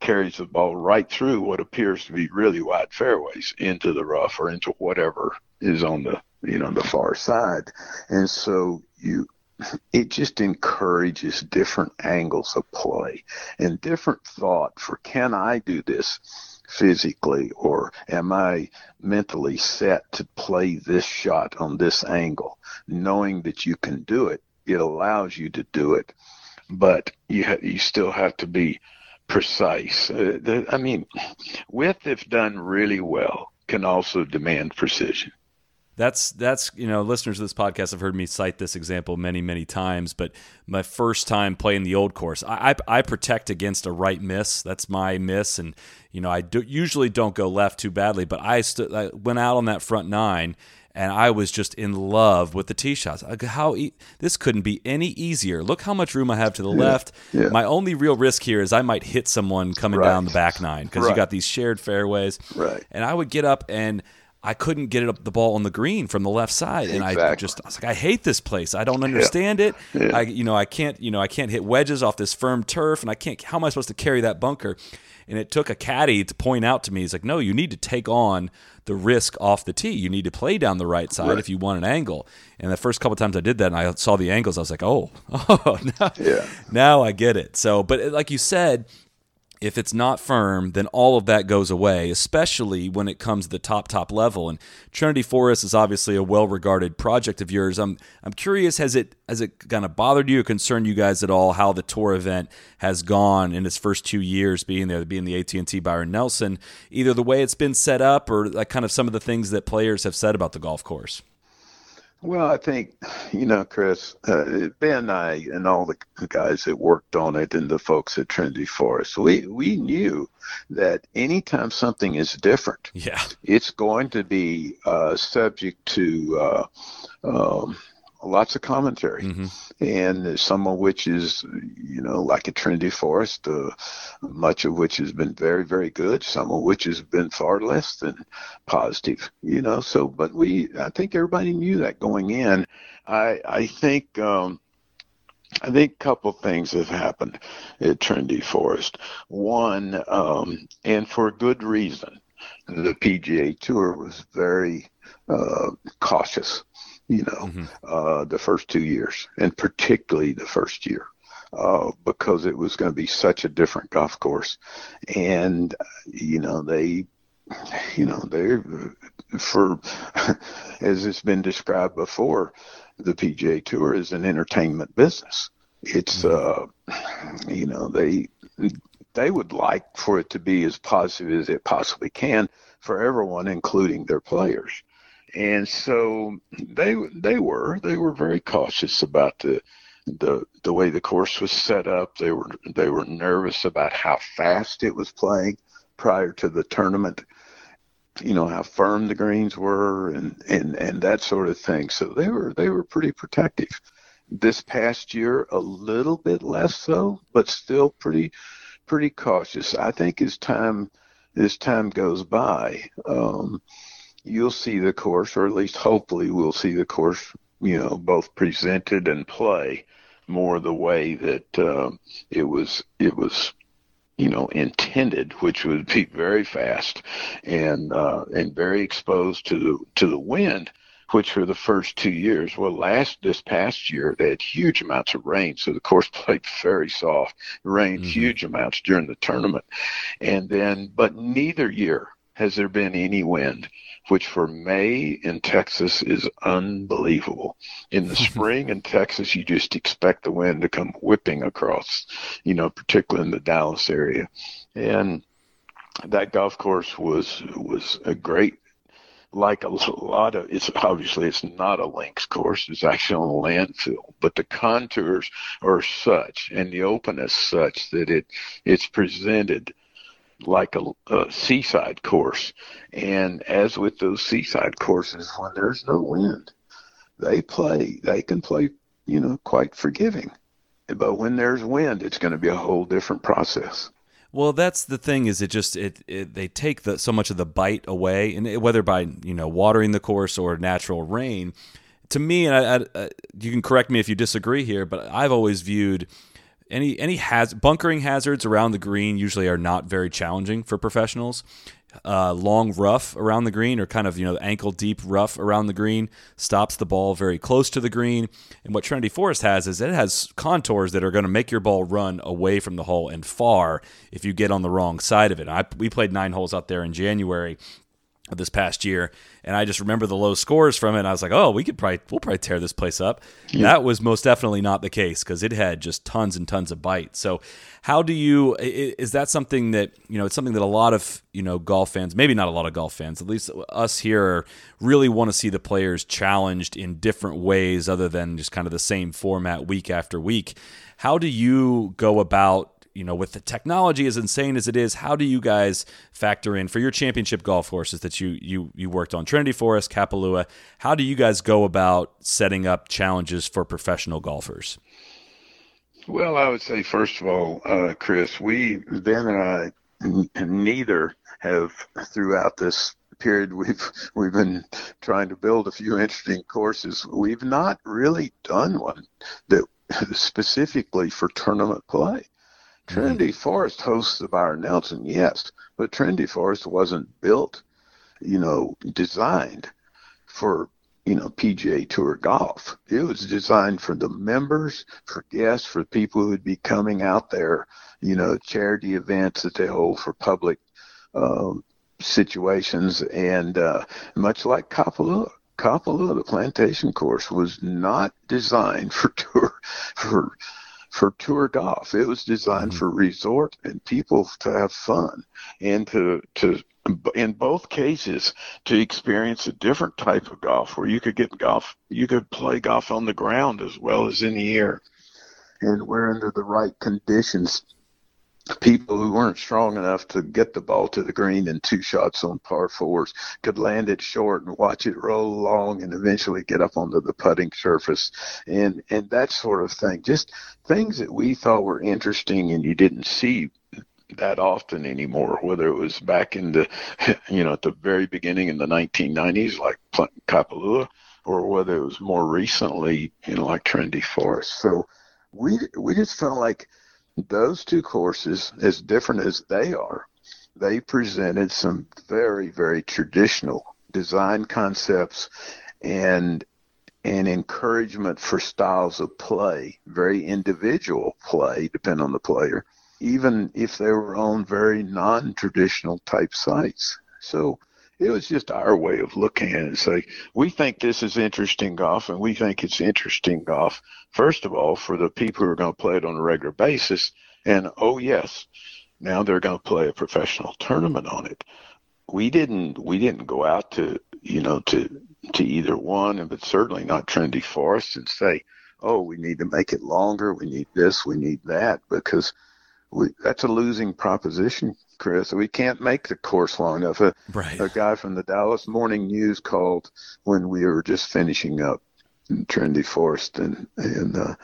carries the ball right through what appears to be really wide fairways into the rough or into whatever is on the you know the far side. And so you it just encourages different angles of play and different thought for can I do this physically or am I mentally set to play this shot on this angle? Knowing that you can do it it allows you to do it but you ha- you still have to be precise. Uh, the, I mean, width, if done really well, can also demand precision. That's that's you know listeners of this podcast have heard me cite this example many many times. But my first time playing the old course, I I, I protect against a right miss. That's my miss, and you know I do, usually don't go left too badly. But I, st- I went out on that front nine and I was just in love with the tee shots. How e- this couldn't be any easier. Look how much room I have to the yeah, left. Yeah. My only real risk here is I might hit someone coming right. down the back nine because right. you got these shared fairways. Right. And I would get up and I couldn't get it up the ball on the green from the left side, and exactly. I just I was like, I hate this place. I don't understand yeah. it. I you know I can't you know I can't hit wedges off this firm turf, and I can't. How am I supposed to carry that bunker? And it took a caddy to point out to me, he's like, no, you need to take on the risk off the tee. You need to play down the right side right. if you want an angle. And the first couple times I did that and I saw the angles, I was like, oh, oh, now, yeah. now I get it. So, but like you said, if it's not firm, then all of that goes away, especially when it comes to the top top level. And Trinity Forest is obviously a well-regarded project of yours. I'm I'm curious, has it has it kind of bothered you or concerned you guys at all how the tour event has gone in its first two years being there, being the AT&T Byron Nelson, either the way it's been set up or like kind of some of the things that players have said about the golf course? Well, I think, you know, Chris, uh, Ben and I and all the guys that worked on it and the folks at Trinity Forest, we, we knew that anytime something is different, yeah, it's going to be uh, subject to uh, um, lots of commentary, mm-hmm. and some of which is, you know, like at Trinity Forest, uh, much of which has been very, very good. Some of which has been far less than positive, you know. So, but we, I think everybody knew that going in. I, I think. Um, I think a couple things have happened at Trinity Forest. One, um, and for good reason, the PGA Tour was very uh, cautious you know, mm-hmm. uh, the first two years, and particularly the first year. Uh, because it was going to be such a different golf course, and you know they, you know they, for as it's been described before, the PGA Tour is an entertainment business. It's mm-hmm. uh, you know they they would like for it to be as positive as it possibly can for everyone, including their players and so they they were they were very cautious about the the the way the course was set up. They were they were nervous about how fast it was playing prior to the tournament. You know how firm the greens were and and and that sort of thing. So they were they were pretty protective. This past year, a little bit less so, but still pretty pretty cautious. I think as time as time goes by. Um, you'll see the course, or at least hopefully we'll see the course, you know, both presented and play more the way that uh, it was it was you know intended, which would be very fast and uh, and very exposed to the to the wind. Which for the first two years, well, last this past year they had huge amounts of rain, so the course played very soft. It rained mm-hmm. huge amounts during the tournament, and then but neither year has there been any wind which for May in Texas is unbelievable. In the spring in Texas, you just expect the wind to come whipping across, you know, particularly in the Dallas area. And that golf course was was a great like a lot of it's obviously it's not a links course it's actually on a landfill but the contours are such and the openness such that it it's presented like a, a, seaside course. And as with those seaside courses, when there's no wind, they play, they can play, you know, quite forgiving. But when there's wind, it's going to be a whole different process. Well, that's the thing is it just it, it they take the, so much of the bite away, and it, whether by you know watering the course or natural rain. To me, and I, I, uh, you can correct me if you disagree here, but I've always viewed any any haz- bunkering hazards around the green usually are not very challenging for professionals. Uh, long rough around the green, or kind of you know ankle deep rough around the green, stops the ball very close to the green. And what Trinity Forest has is it has contours that are going to make your ball run away from the hole and far if you get on the wrong side of it. I, we played nine holes out there in January this past year, and I just remember the low scores from it. I was like, "Oh, we could probably we'll probably tear this place up." Yeah. That was most definitely not the case because it had just tons and tons of bite. So, how do you? Is that something that you know? It's something that a lot of you know golf fans, maybe not a lot of golf fans, at least us here, really want to see the players challenged in different ways other than just kind of the same format week after week. How do you go about you know, with the technology as insane as it is, how do you guys factor in for your championship golf courses that you you you worked on Trinity Forest, Kapalua? How do you guys go about setting up challenges for professional golfers? Well, I would say first of all, uh, Chris, we Ben and I neither have throughout this period we've we've been trying to build a few interesting courses. We've not really done one that specifically for tournament play. Trinity mm-hmm. Forest hosts the Byron Nelson, yes, but Trinity Forest wasn't built, you know, designed for you know, PGA Tour golf. It was designed for the members, for guests, for people who would be coming out there, you know, charity events that they hold for public um, situations. And uh, much like Kapalua, Kapalua, the plantation course, was not designed for tour for for tour golf. It was designed mm-hmm. for resort and people to have fun and to to in both cases to experience a different type of golf where you could get golf you could play golf on the ground as well as in the air and where under the right conditions people who weren't strong enough to get the ball to the green in two shots on par fours could land it short and watch it roll along and eventually get up onto the putting surface and and that sort of thing just things that we thought were interesting and you didn't see that often anymore, whether it was back in the, you know, at the very beginning in the 1990s, like Kapalua, or whether it was more recently, you know, like Trinity Forest. So we we just felt like those two courses, as different as they are, they presented some very very traditional design concepts and an encouragement for styles of play, very individual play, depending on the player, even if they were on very non-traditional type sites. So it was just our way of looking at it and say, we think this is interesting golf and we think it's interesting golf, first of all, for the people who are going to play it on a regular basis. And oh, yes, now they're going to play a professional tournament on it. We didn't, we didn't go out to, you know, to, to either one, but certainly not Trinity Forest and say, oh, we need to make it longer. We need this, we need that, because we, that's a losing proposition, Chris. We can't make the course long enough. A, right. a guy from the Dallas Morning News called when we were just finishing up in Trinity Forest, and and uh,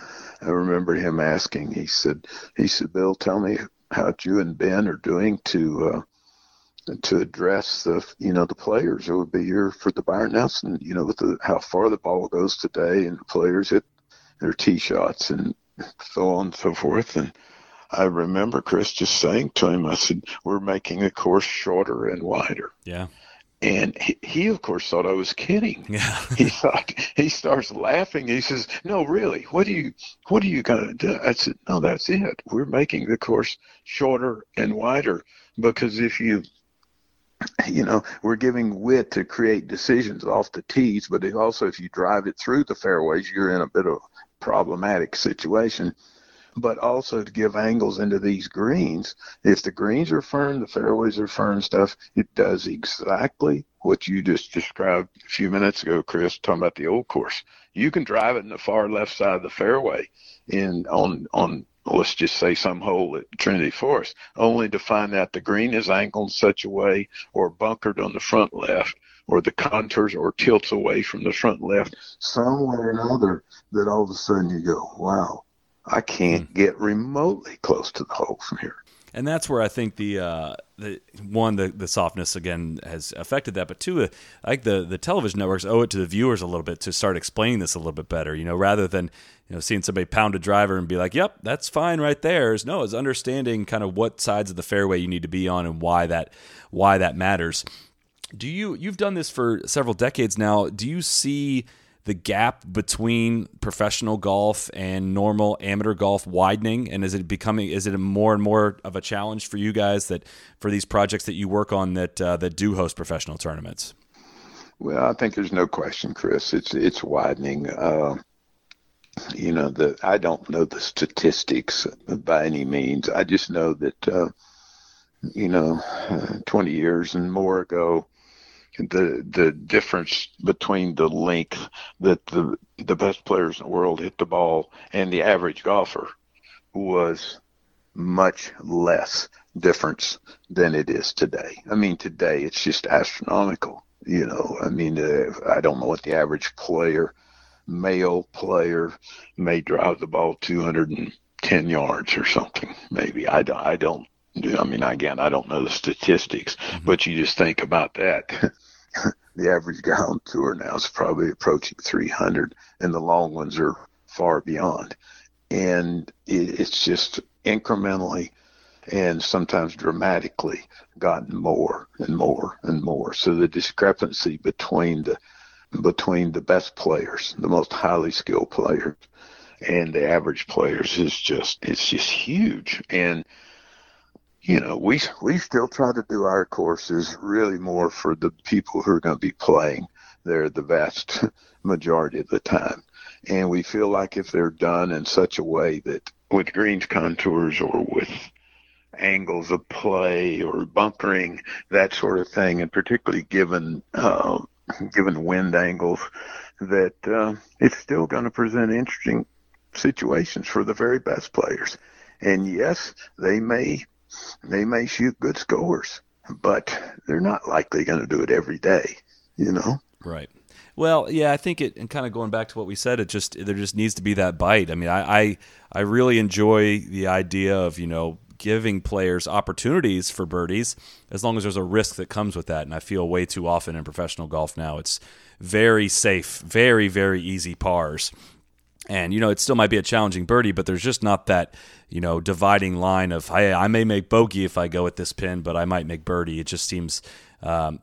I remember him asking. He said, he said, Bill, tell me how you and Ben are doing to. Uh, to address the you know the players it would be here for the Byron Nelson you know with the how far the ball goes today and the players hit their tee shots and so on and so forth and I remember Chris just saying to him, I said, We're making the course shorter and wider. Yeah. And he, he, of course, thought I was kidding. Yeah. he thought he starts laughing. He says, "No, really. What do you What are you going to do?" I said, "No, that's it. We're making the course shorter and wider because if you, you know, we're giving width to create decisions off the tees, but also if you drive it through the fairways, you're in a bit of a problematic situation." But also to give angles into these greens. If the greens are firm, the fairways are firm stuff, it does exactly what you just described a few minutes ago, Chris, talking about the old course. You can drive it in the far left side of the fairway in on on let's just say some hole at Trinity Forest, only to find out the green is angled such a way or bunkered on the front left or the contours or tilts away from the front left somewhere or another that all of a sudden you go, wow, I can't mm. get remotely close to the hole from here. And that's where I think the uh, the one the, the softness again has affected that, but two, uh, I think the the television networks owe it to the viewers a little bit to start explaining this a little bit better. You know, rather than you know seeing somebody pound a driver and be like, "Yep, that's fine right there." Is No, it's understanding kind of what sides of the fairway you need to be on and why that why that matters. Do you you've done this for several decades now? Do you see the gap between professional golf and normal amateur golf widening? And is it becoming is it more and more of a challenge for you guys that for these projects that you work on that uh, that do host professional tournaments? Well i think there's no question chris. It's it's widening. Uh, you know the i don't know the statistics by any means. I just know that uh, you know 20 years and more ago the the difference between the length that the the best players in the world hit the ball and the average golfer was much less difference than it is today. I mean, today it's just astronomical. You know, I mean, uh, I don't know what the average player, male player, may drive the ball 210 yards or something. Maybe I don't. I don't. I mean, again, I don't know the statistics, mm-hmm. but you just think about that. the average guy on tour now is probably approaching 300, and the long ones are far beyond. And it, it's just incrementally and sometimes dramatically gotten more and more and more. So the discrepancy between the between the best players, the most highly skilled players, and the average players is just it's just huge. And you know, we we still try to do our courses really more for the people who are going to be playing. They're the vast majority of the time, and we feel like if they're done in such a way that with greens contours or with angles of play or bunkering, that sort of thing, and particularly given uh, given wind angles, that uh, it's still going to present interesting situations for the very best players. And yes, they may they may shoot good scores, but they're not likely going to do it every day, you know. Right. Well, yeah, I think it, and kind of going back to what we said, it just there just needs to be that bite. I mean, I I, I really enjoy the idea of you know giving players opportunities for birdies as long as there's a risk that comes with that. And I feel way too often in professional golf now, it's very safe, very very easy pars and you know it still might be a challenging birdie, but there's just not that you know dividing line of hey, I may make bogey if I go with this pin, but I might make birdie. It just seems um,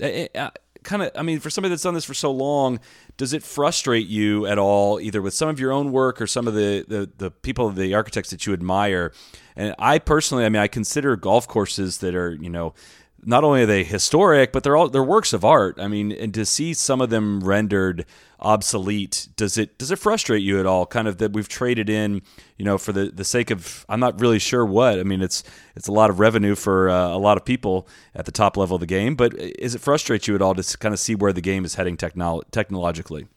kind of. I mean, for somebody that's done this for so long, does it frustrate you at all, either with some of your own work or some of the the, the people, the architects that you admire? And I personally, I mean, I consider golf courses that are you know not only are they historic, but they're all they're works of art. I mean, and to see some of them rendered obsolete, does it does it frustrate you at all? Kind of that we've traded in, you know, for the, the sake of I'm not really sure what. I mean, it's it's a lot of revenue for uh, a lot of people at the top level of the game, but is it frustrate you at all to kind of see where the game is heading technolo- technologically?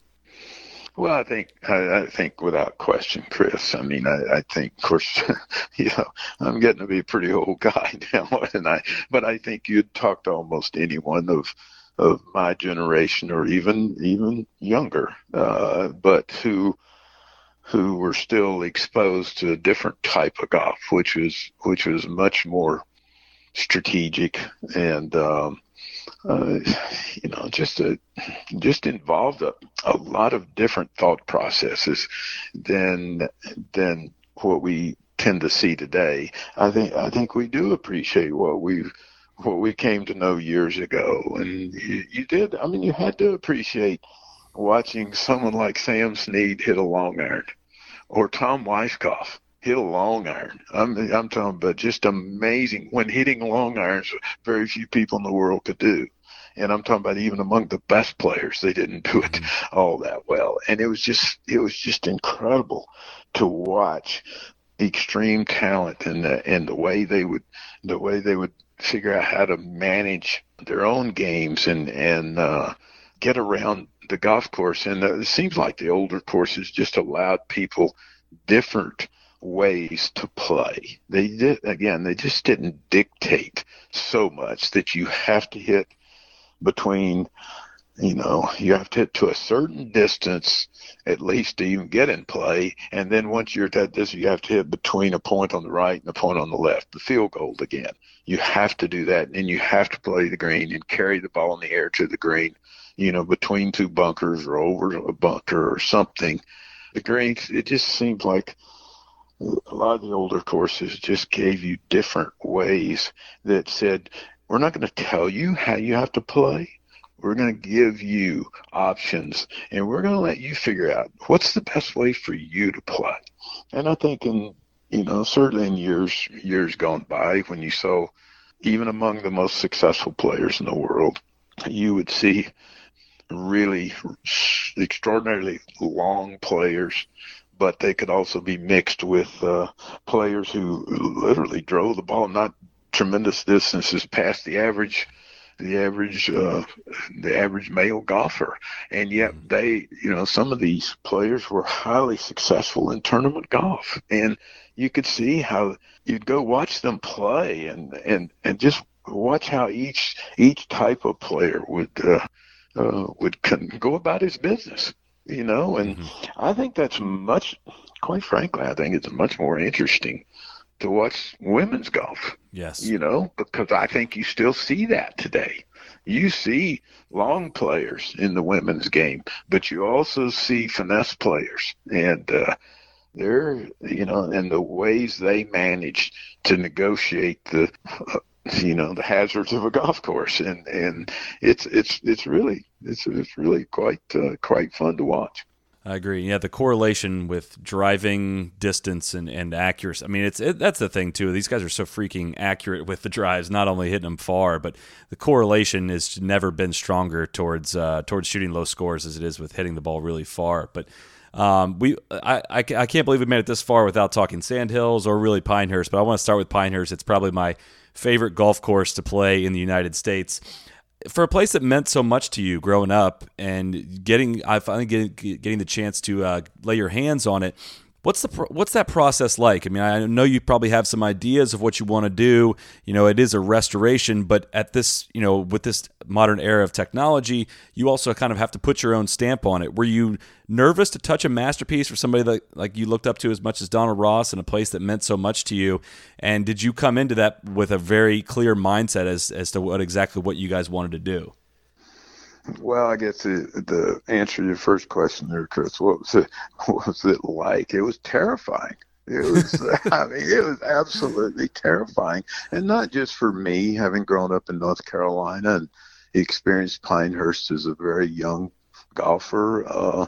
Well, I think I, I think without question, Chris. I mean, I, I think, of course, you know, I'm getting to be a pretty old guy now, and I, but I think you'd talk to almost anyone of of my generation or even even younger, uh, but who who were still exposed to a different type of golf, which was which was much more strategic and um, uh, you know, just a, just involved a, a lot of different thought processes than than what we tend to see today. I think I think we do appreciate what we've what we came to know years ago, and you, you did. I mean, you had to appreciate watching someone like Sam Snead hit a long iron, or Tom Weiskopf hit a long iron. I'm I'm talking about just amazing when hitting long irons. Very few people in the world could do. And I'm talking about even among the best players, they didn't do it mm-hmm. all that well. And it was just it was just incredible to watch extreme talent and the and the way they would the way they would figure out how to manage their own games and and uh, get around the golf course. And uh, it seems like the older courses just allowed people different ways to play. They did again. They just didn't dictate so much that you have to hit between. You know, you have to hit to a certain distance at least to even get in play, and then once you're at that distance, you have to hit between a point on the right and a point on the left, the field goal again. You have to do that, and you have to play the green and carry the ball in the air to the green. You know, between two bunkers or over a bunker or something. The green, it just seems like a lot of the older courses just gave you different ways that said, we're not going to tell you how you have to play. We're going to give you options and we're going to let you figure out what's the best way for you to play. And I think in, you know, certainly in years, years gone by when you saw even among the most successful players in the world, you would see really extraordinarily long players but they could also be mixed with uh, players who literally drove the ball not tremendous distances past the average the average uh, the average male golfer and yet mm-hmm. they you know some of these players were highly successful in tournament golf and you could see how you'd go watch them play and and and just watch how each each type of player would uh, uh, would con- go about his business you know, and mm-hmm. I think that's much, quite frankly, I think it's much more interesting to watch women's golf. Yes. You know, because I think you still see that today. You see long players in the women's game, but you also see finesse players. And, uh, they're, you know, and the ways they manage to negotiate the, uh, you know the hazards of a golf course, and and it's it's it's really it's it's really quite uh, quite fun to watch. I agree. Yeah, the correlation with driving distance and, and accuracy. I mean, it's it, that's the thing too. These guys are so freaking accurate with the drives, not only hitting them far, but the correlation has never been stronger towards uh, towards shooting low scores as it is with hitting the ball really far. But um, we, I, I, I can't believe we made it this far without talking Sandhills or really Pinehurst. But I want to start with Pinehurst. It's probably my favorite golf course to play in the United States for a place that meant so much to you growing up and getting I finally getting getting the chance to uh, lay your hands on it. What's the what's that process like? I mean, I know you probably have some ideas of what you want to do. You know, it is a restoration, but at this, you know, with this modern era of technology, you also kind of have to put your own stamp on it. Were you nervous to touch a masterpiece for somebody that like you looked up to as much as Donald Ross in a place that meant so much to you? And did you come into that with a very clear mindset as as to what exactly what you guys wanted to do? Well, I guess the, the answer to your first question there, Chris, what was it? What was it like? It was terrifying. It was, I mean, it was absolutely terrifying, and not just for me, having grown up in North Carolina and experienced Pinehurst as a very young golfer, uh,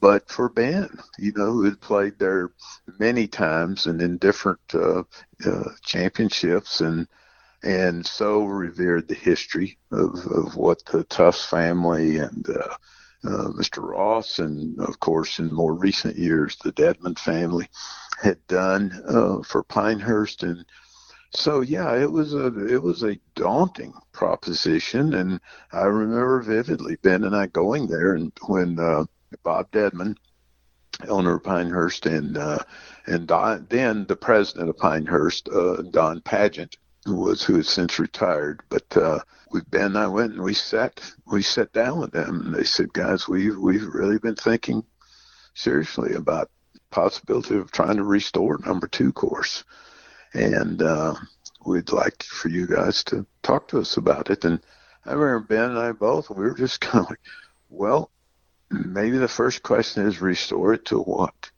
but for Ben, you know, who had played there many times and in different uh, uh, championships and and so revered the history of, of what the Tufts family and uh, uh, Mr. Ross, and of course, in more recent years, the Dedman family had done uh, for Pinehurst. And so, yeah, it was a it was a daunting proposition, and I remember vividly Ben and I going there, and when uh, Bob owner of Pinehurst, and uh, and Don, then the president of Pinehurst, uh, Don Padgett, who was who has since retired. But uh, we Ben and I went and we sat we sat down with them and they said, guys, we've we've really been thinking seriously about possibility of trying to restore number two course, and uh, we'd like for you guys to talk to us about it. And I remember Ben and I both we were just kind of like, well, maybe the first question is restore it to what?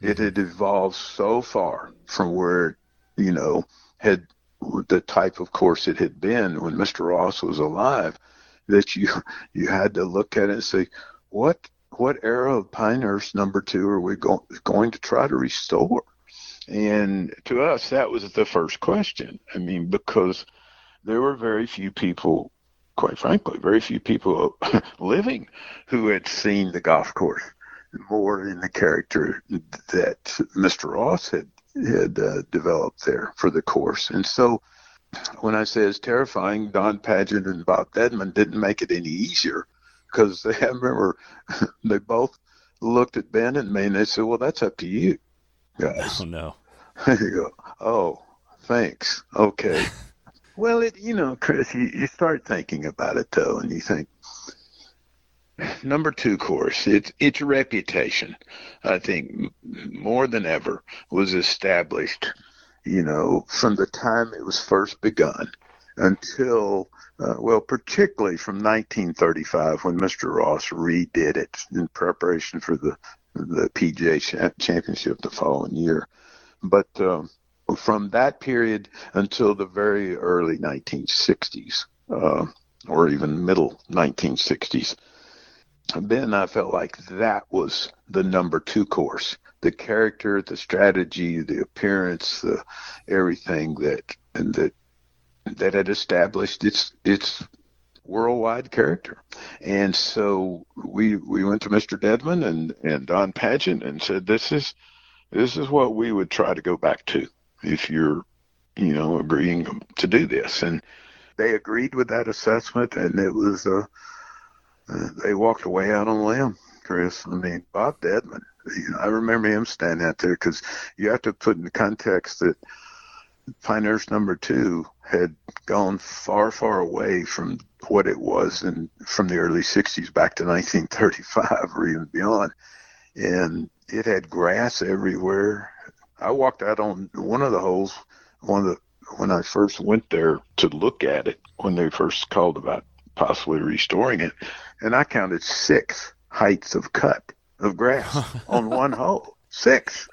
It had evolved so far from where you know had the type of course it had been when Mr. Ross was alive, that you you had to look at it and say, what what era of Pinehurst number two are we go, going to try to restore? And to us, that was the first question. I mean, because there were very few people, quite frankly, very few people living who had seen the golf course more in the character that Mr. Ross had had uh, developed there for the course. And so when I say it's terrifying, Don Padgett and Bob Dedman didn't make it any easier because they, I remember they both looked at Ben and me and they said, well, that's up to you guys. Oh, no. you go, oh, thanks. Okay. well, it, you know, Chris, you, you start thinking about it though, and you think, Number two course, its its reputation, I think, more than ever, was established. You know, from the time it was first begun until, uh, well, particularly from 1935 when Mr. Ross redid it in preparation for the the PGA Championship the following year. But um, from that period until the very early 1960s, uh, or even middle 1960s then I felt like that was the number two course. The character, the strategy, the appearance, the everything that and that that had established its its worldwide character. And so we we went to Mr. Dedman and, and Don Padgett and said this is this is what we would try to go back to if you're you know agreeing to do this and they agreed with that assessment and it was a they walked away out on a limb, Chris. I mean, Bob Dedman. You know, I remember him standing out there because you have to put in the context that Pinehurst number two had gone far, far away from what it was and from the early 60s back to 1935 or even beyond. And it had grass everywhere. I walked out on one of the holes, one of the when I first went there to look at it when they first called about possibly restoring it and I counted six heights of cut of grass on one hole. Six.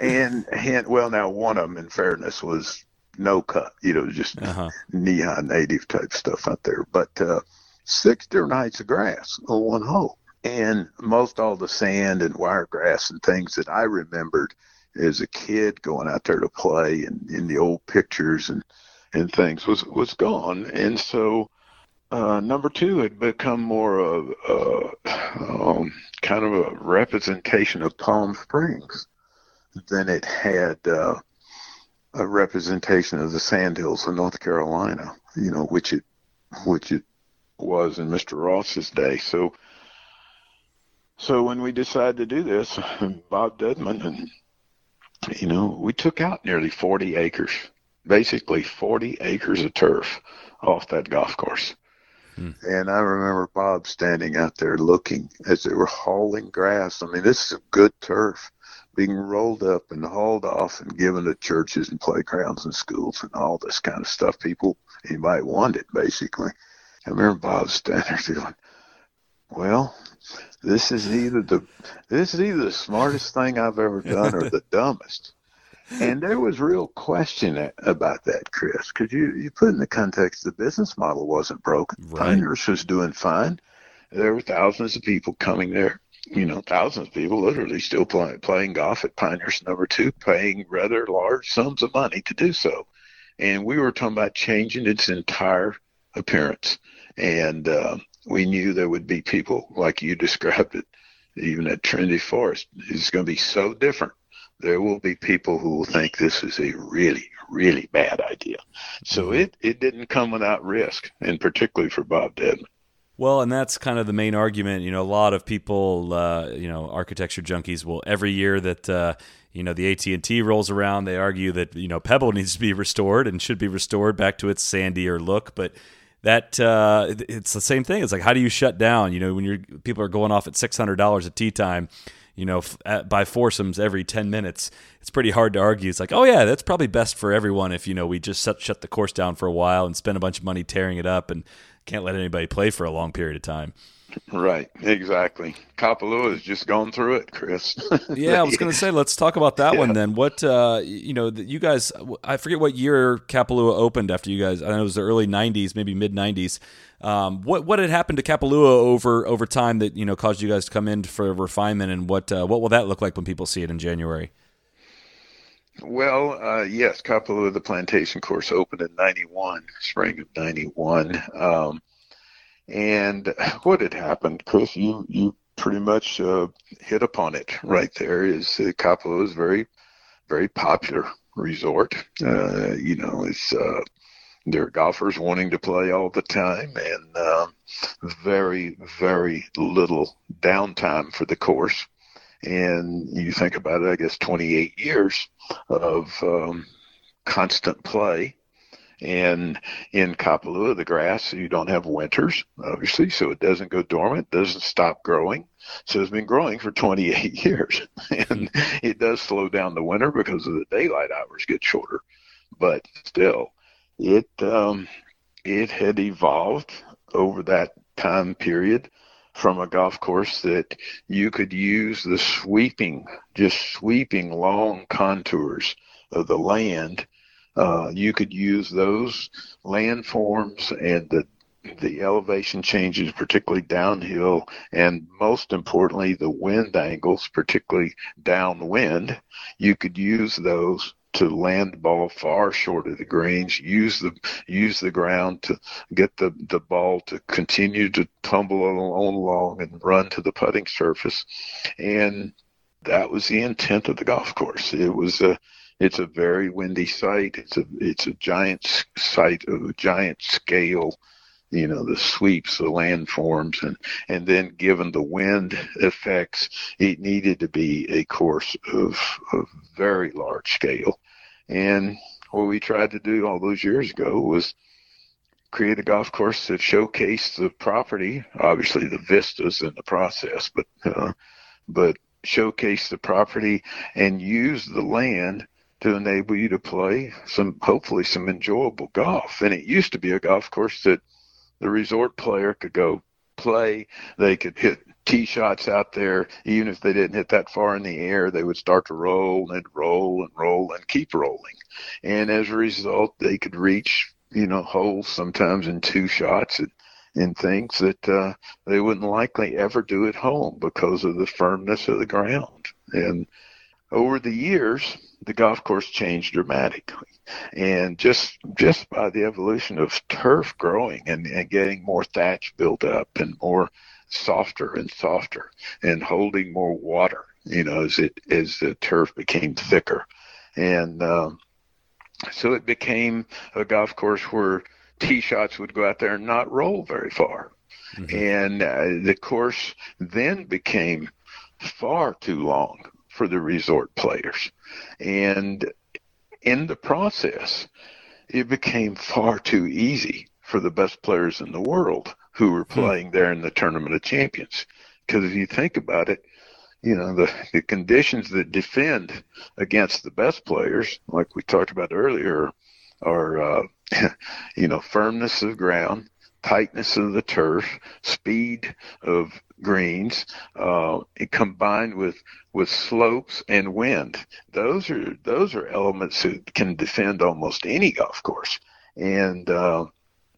And, and well, now one of them, in fairness, was no cut, you know, just uh-huh. neon native type stuff out there. But uh, six different heights of grass on one hole. And most all the sand and wiregrass and things that I remembered as a kid going out there to play and in the old pictures and, and things was, was gone. And so uh, number two had become more of uh, um, kind of a representation of Palm Springs than it had uh, a representation of the Sandhills of North Carolina, you know, which it which it was in Mr. Ross's day. So so when we decided to do this, Bob Dedman and you know, we took out nearly 40 acres, basically 40 acres of turf off that golf course. Hmm. And I remember Bob standing out there looking as they were hauling grass. I mean, this is good turf being rolled up and hauled off and given to churches and playgrounds and schools and all this kind of stuff. People, anybody wanted, basically. I remember Bob standing there going, well, this is either the this is either the smartest thing I've ever done or the dumbest. And there was real question about that, Chris, because you you put in the context the business model wasn't broken. Right. Pinehurst was doing fine. There were thousands of people coming there you know, thousands of people literally still play, playing golf at Pinehurst number two, paying rather large sums of money to do so. And we were talking about changing its entire appearance. And uh, we knew there would be people like you described it, even at Trinity Forest. It's going to be so different. There will be people who will think this is a really, really bad idea. So mm-hmm. it, it didn't come without risk, and particularly for Bob Dedman. Well, and that's kind of the main argument. You know, a lot of people, uh, you know, architecture junkies will every year that uh, you know the AT and T rolls around, they argue that you know Pebble needs to be restored and should be restored back to its sandier look, but that uh, it's the same thing. It's like how do you shut down? You know, when you're people are going off at six hundred dollars at tee time, you know, at, by foursomes every ten minutes, it's pretty hard to argue. It's like, oh yeah, that's probably best for everyone if you know we just shut the course down for a while and spend a bunch of money tearing it up and can't let anybody play for a long period of time. Right, exactly. Kapalua has just gone through it, Chris. yeah, I was going to say, let's talk about that yeah. one then. What, uh, you know, you guys, I forget what year Kapalua opened after you guys. I know it was the early '90s, maybe mid '90s. Um, what what had happened to Kapalua over over time that you know caused you guys to come in for refinement, and what uh, what will that look like when people see it in January? Well, uh, yes, Kapalua, the plantation course opened in 91, spring of 91. Um, and what had happened, Chris, you, you pretty much uh, hit upon it right there is uh, Kapalua is very, very popular resort. Uh, you know, it's, uh, there are golfers wanting to play all the time and um, very, very little downtime for the course and you think about it, I guess 28 years of um, constant play. And in Kapalua, the grass, you don't have winters, obviously, so it doesn't go dormant, doesn't stop growing. So it's been growing for 28 years. and it does slow down the winter because of the daylight hours get shorter. But still, it um, it had evolved over that time period from a golf course that you could use the sweeping, just sweeping long contours of the land. Uh, you could use those landforms and the the elevation changes, particularly downhill, and most importantly, the wind angles, particularly downwind. You could use those to land the ball far short of the greens, use the use the ground to get the, the ball to continue to tumble along, along and run to the putting surface. And that was the intent of the golf course. It was a it's a very windy site. It's a it's a giant site of a giant scale you know the sweeps the landforms and and then given the wind effects it needed to be a course of of very large scale and what we tried to do all those years ago was create a golf course that showcased the property obviously the vistas in the process but uh, but showcase the property and use the land to enable you to play some hopefully some enjoyable golf and it used to be a golf course that the resort player could go play. They could hit tee shots out there, even if they didn't hit that far in the air, they would start to roll and roll and roll and keep rolling. And as a result, they could reach, you know, holes sometimes in two shots and, and things that uh, they wouldn't likely ever do at home because of the firmness of the ground. And over the years, the golf course changed dramatically. And just just by the evolution of turf growing and, and getting more thatch built up and more softer and softer and holding more water, you know, as it as the turf became thicker. And um, so it became a golf course where tee shots would go out there and not roll very far. Mm-hmm. And uh, the course then became far too long for the resort players. And in the process, it became far too easy for the best players in the world who were hmm. playing there in the Tournament of Champions. Because if you think about it, you know, the, the conditions that defend against the best players, like we talked about earlier, are, uh, you know, firmness of ground, tightness of the turf, speed of greens, uh, combined with with slopes and wind. Those are those are elements that can defend almost any golf course. And uh,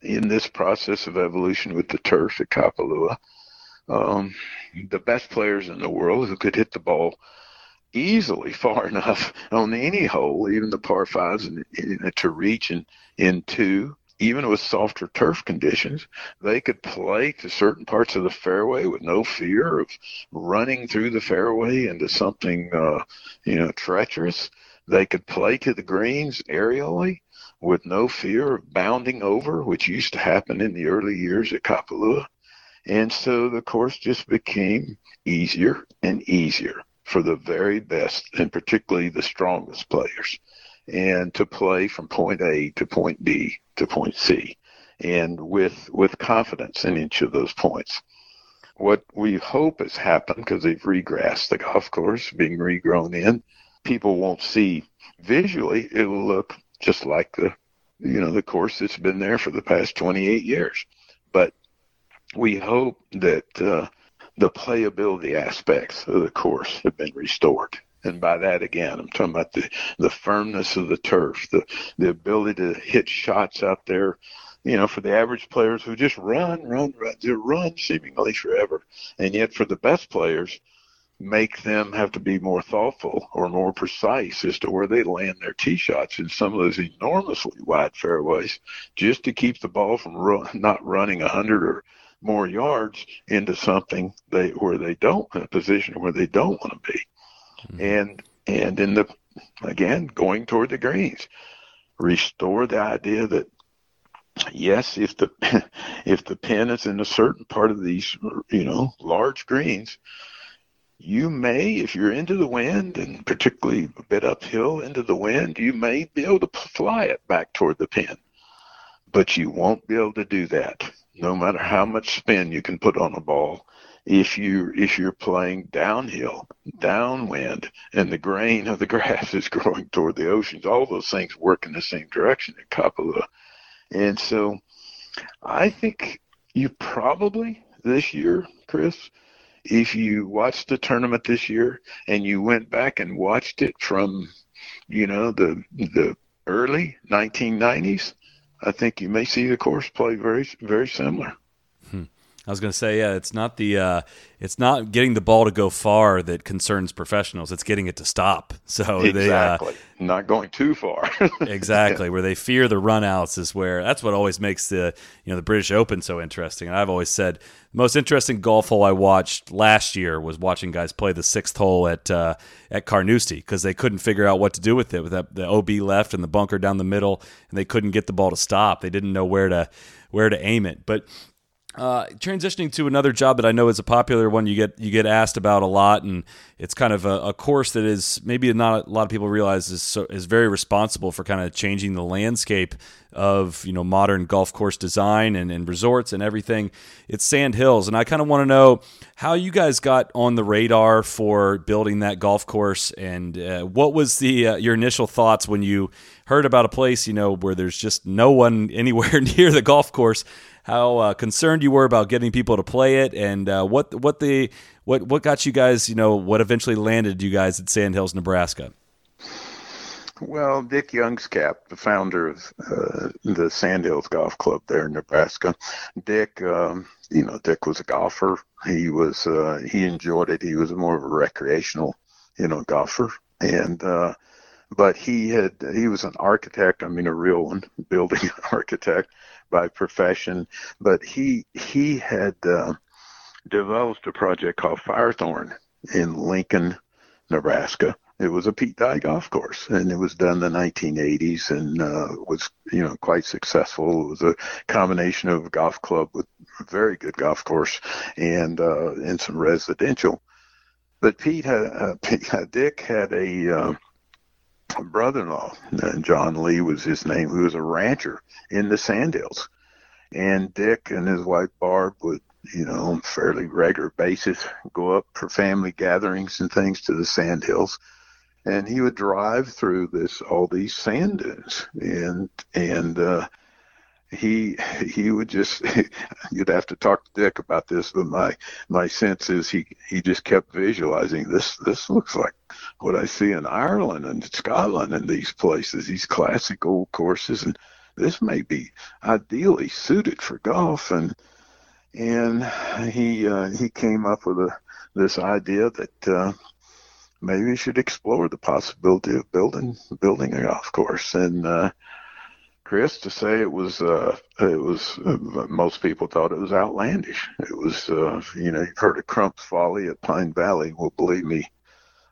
in this process of evolution with the turf at Kapalua, um, the best players in the world who could hit the ball easily far enough on any hole, even the par fives, to reach in, in two even with softer turf conditions, they could play to certain parts of the fairway with no fear of running through the fairway into something, uh, you know, treacherous. They could play to the greens aerially with no fear of bounding over, which used to happen in the early years at Kapalua. And so the course just became easier and easier for the very best and particularly the strongest players and to play from point A to point B to point C and with with confidence in each of those points. What we hope has happened because they've regrassed the golf course being regrown in, people won't see visually it will look just like the you know the course that's been there for the past 28 years. But we hope that uh, the playability aspects of the course have been restored and by that, again, I'm talking about the, the firmness of the turf, the, the ability to hit shots out there, you know, for the average players who just run, run, run, they run seemingly forever. And yet for the best players, make them have to be more thoughtful or more precise as to where they land their tee shots in some of those enormously wide fairways just to keep the ball from run, not running a hundred or more yards into something they where they don't in a position where they don't want to be. Mm-hmm. and and in the again going toward the greens, restore the idea that yes, if the if the pin is in a certain part of these you know large greens, you may, if you're into the wind and particularly a bit uphill into the wind, you may be able to fly it back toward the pin. But you won't be able to do that, no matter how much spin you can put on a ball if you if you're playing downhill, downwind, and the grain of the grass is growing toward the oceans, all those things work in the same direction at Kapalua. And so I think you probably this year, Chris, if you watched the tournament this year and you went back and watched it from, you know, the the early 1990s, I think you may see the course play very very similar. I was going to say, yeah, it's not the uh, it's not getting the ball to go far that concerns professionals. It's getting it to stop. So exactly, they, uh, not going too far. exactly, where they fear the runouts is where that's what always makes the you know the British Open so interesting. And I've always said the most interesting golf hole I watched last year was watching guys play the sixth hole at uh, at Carnoustie because they couldn't figure out what to do with it with that, the OB left and the bunker down the middle, and they couldn't get the ball to stop. They didn't know where to where to aim it, but uh, transitioning to another job that I know is a popular one you get you get asked about a lot, and it's kind of a, a course that is maybe not a lot of people realize is so, is very responsible for kind of changing the landscape of you know modern golf course design and, and resorts and everything. It's Sand Hills, and I kind of want to know how you guys got on the radar for building that golf course, and uh, what was the uh, your initial thoughts when you heard about a place you know where there's just no one anywhere near the golf course how uh, concerned you were about getting people to play it, and uh, what what the what what got you guys, you know, what eventually landed you guys at Sandhills, Nebraska. Well, Dick Youngscap, the founder of uh, the Sandhills Golf Club there in Nebraska, Dick, um, you know, Dick was a golfer. He was uh, he enjoyed it. He was more of a recreational, you know, golfer, and uh, but he had he was an architect. I mean, a real one, building architect by profession. But he he had uh, developed a project called Firethorn in Lincoln, Nebraska it was a Pete Dye golf course, and it was done in the 1980s and uh, was you know quite successful. It was a combination of a golf club with a very good golf course and uh, and some residential. But Pete had uh, Pete, Dick had a uh, brother-in-law, John Lee was his name, who was a rancher in the Sandhills. And Dick and his wife Barb would you know, on a fairly regular basis, go up for family gatherings and things to the Sandhills and he would drive through this all these sand dunes and and uh he he would just you'd have to talk to Dick about this, but my my sense is he he just kept visualizing this this looks like what I see in Ireland and Scotland and these places, these classic old courses and this may be ideally suited for golf and and he uh, he came up with a this idea that uh, maybe we should explore the possibility of building building a golf course. And uh, Chris, to say it was uh, it was uh, most people thought it was outlandish. It was uh, you know you've heard of Crump's Folly at Pine Valley. Well, believe me,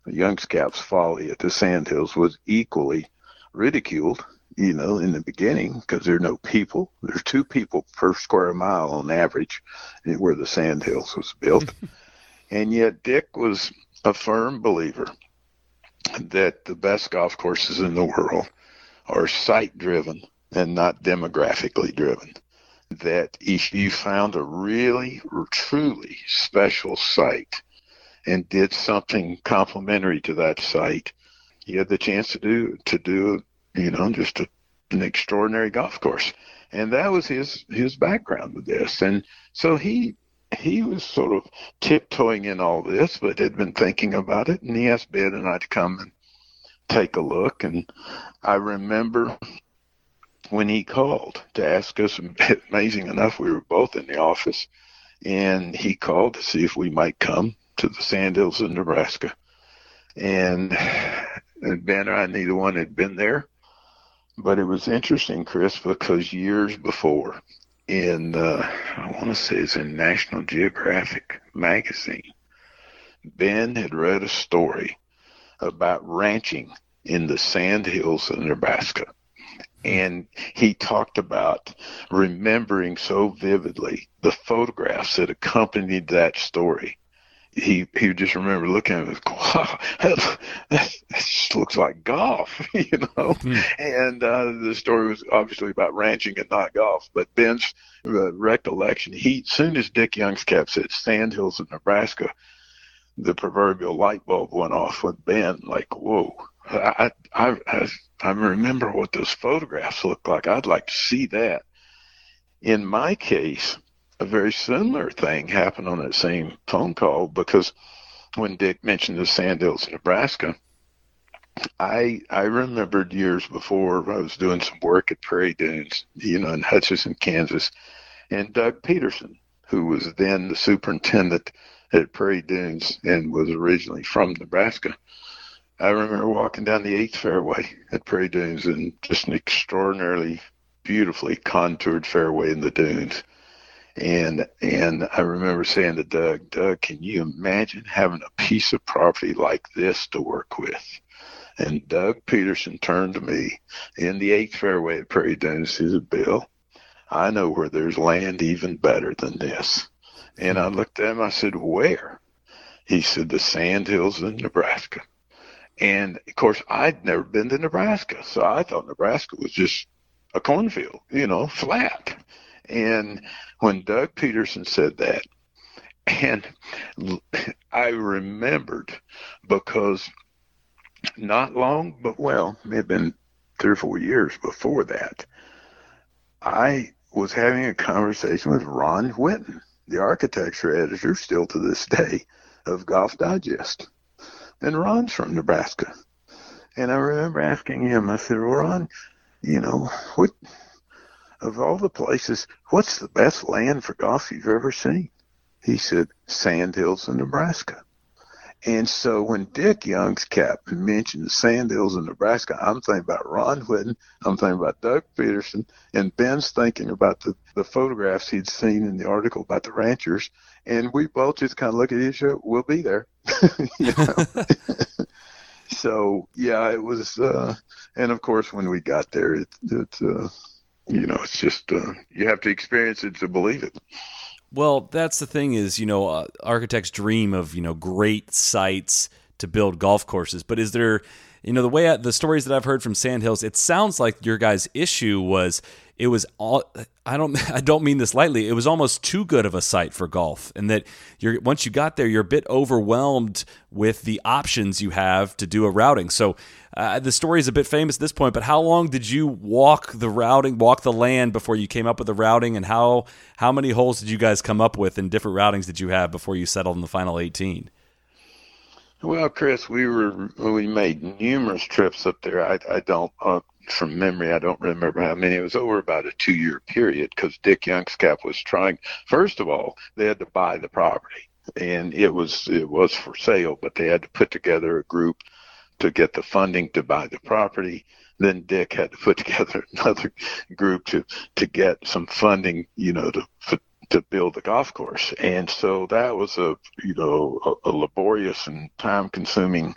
Youngscap's Folly at the Sandhills was equally ridiculed. You know, in the beginning, because there are no people. There's two people per square mile on average, where the Sandhills was built. and yet Dick was a firm believer that the best golf courses in the world are site driven and not demographically driven. That if you found a really, truly special site and did something complementary to that site, he had the chance to do to do you know just a, an extraordinary golf course. And that was his his background with this. And so he he was sort of tiptoeing in all this, but had been thinking about it, and he asked Ben and I to come and take a look. And I remember when he called to ask us, amazing enough, we were both in the office, and he called to see if we might come to the Sandhills in Nebraska. And, and Ben and I, neither one had been there. But it was interesting, Chris, because years before, in uh, I want to say it's in National Geographic magazine. Ben had read a story about ranching in the sand hills of Nebraska. And he talked about remembering so vividly the photographs that accompanied that story he he would just remember looking at it, wow, that, that, just looks like golf, you know. Mm. And uh, the story was obviously about ranching and not golf. But Ben's uh, recollection, he soon as Dick Youngscap said Sandhills of Nebraska, the proverbial light bulb went off with Ben. Like, whoa, I I I, I remember what those photographs look like. I'd like to see that. In my case a very similar thing happened on that same phone call because when Dick mentioned the Sandhills, Nebraska, I I remembered years before I was doing some work at Prairie Dunes, you know, in Hutchinson, Kansas, and Doug Peterson, who was then the superintendent at Prairie Dunes and was originally from Nebraska. I remember walking down the eighth fairway at Prairie Dunes and just an extraordinarily beautifully contoured fairway in the dunes and and I remember saying to Doug, Doug, can you imagine having a piece of property like this to work with? And Doug Peterson turned to me in the eighth fairway at Prairie Dunes. He said, Bill, I know where there's land even better than this. And I looked at him. I said, Where? He said, The Sand Hills in Nebraska. And of course, I'd never been to Nebraska, so I thought Nebraska was just a cornfield, you know, flat. And when Doug Peterson said that, and I remembered because not long, but well, it had been three or four years before that, I was having a conversation with Ron Whitten, the architecture editor, still to this day, of Golf Digest. And Ron's from Nebraska. And I remember asking him, I said, Ron, you know, what of all the places, what's the best land for golf you've ever seen? He said, Sandhills in Nebraska. And so when Dick Youngscap mentioned the Sandhills in Nebraska, I'm thinking about Ron Whitten, I'm thinking about Doug Peterson, and Ben's thinking about the, the photographs he'd seen in the article about the ranchers. And we both just kind of look at each other, we'll be there. so, yeah, it was, uh, and of course, when we got there, it, it uh, you know, it's just, uh, you have to experience it to believe it. Well, that's the thing is, you know, uh, architects dream of, you know, great sites to build golf courses, but is there, you know, the way I, the stories that I've heard from Sandhills, it sounds like your guys' issue was it was all I don't I don't mean this lightly. It was almost too good of a site for golf, and that you're once you got there, you're a bit overwhelmed with the options you have to do a routing. So uh, the story is a bit famous at this point, but how long did you walk the routing, walk the land before you came up with the routing, and how how many holes did you guys come up with, and different routings did you have before you settled on the final eighteen? Well, Chris, we were we made numerous trips up there. I I don't uh, from memory, I don't remember how many. It was over about a two year period because Dick Youngscap was trying. First of all, they had to buy the property, and it was it was for sale, but they had to put together a group to get the funding to buy the property. Then Dick had to put together another group to to get some funding, you know, to to build the golf course. And so that was a you know a, a laborious and time consuming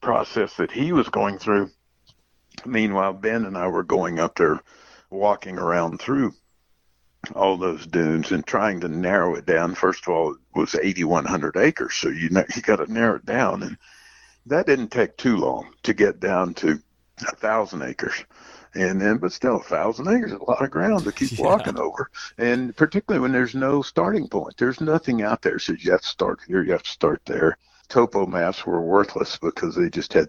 process that he was going through. Meanwhile, Ben and I were going up there, walking around through all those dunes and trying to narrow it down. First of all, it was 8,100 acres, so you know, you got to narrow it down, and that didn't take too long to get down to a thousand acres. And then, but still, a thousand acres is a lot of ground to keep yeah. walking over. And particularly when there's no starting point, there's nothing out there. So you have to start here, you have to start there. Topo maps were worthless because they just had,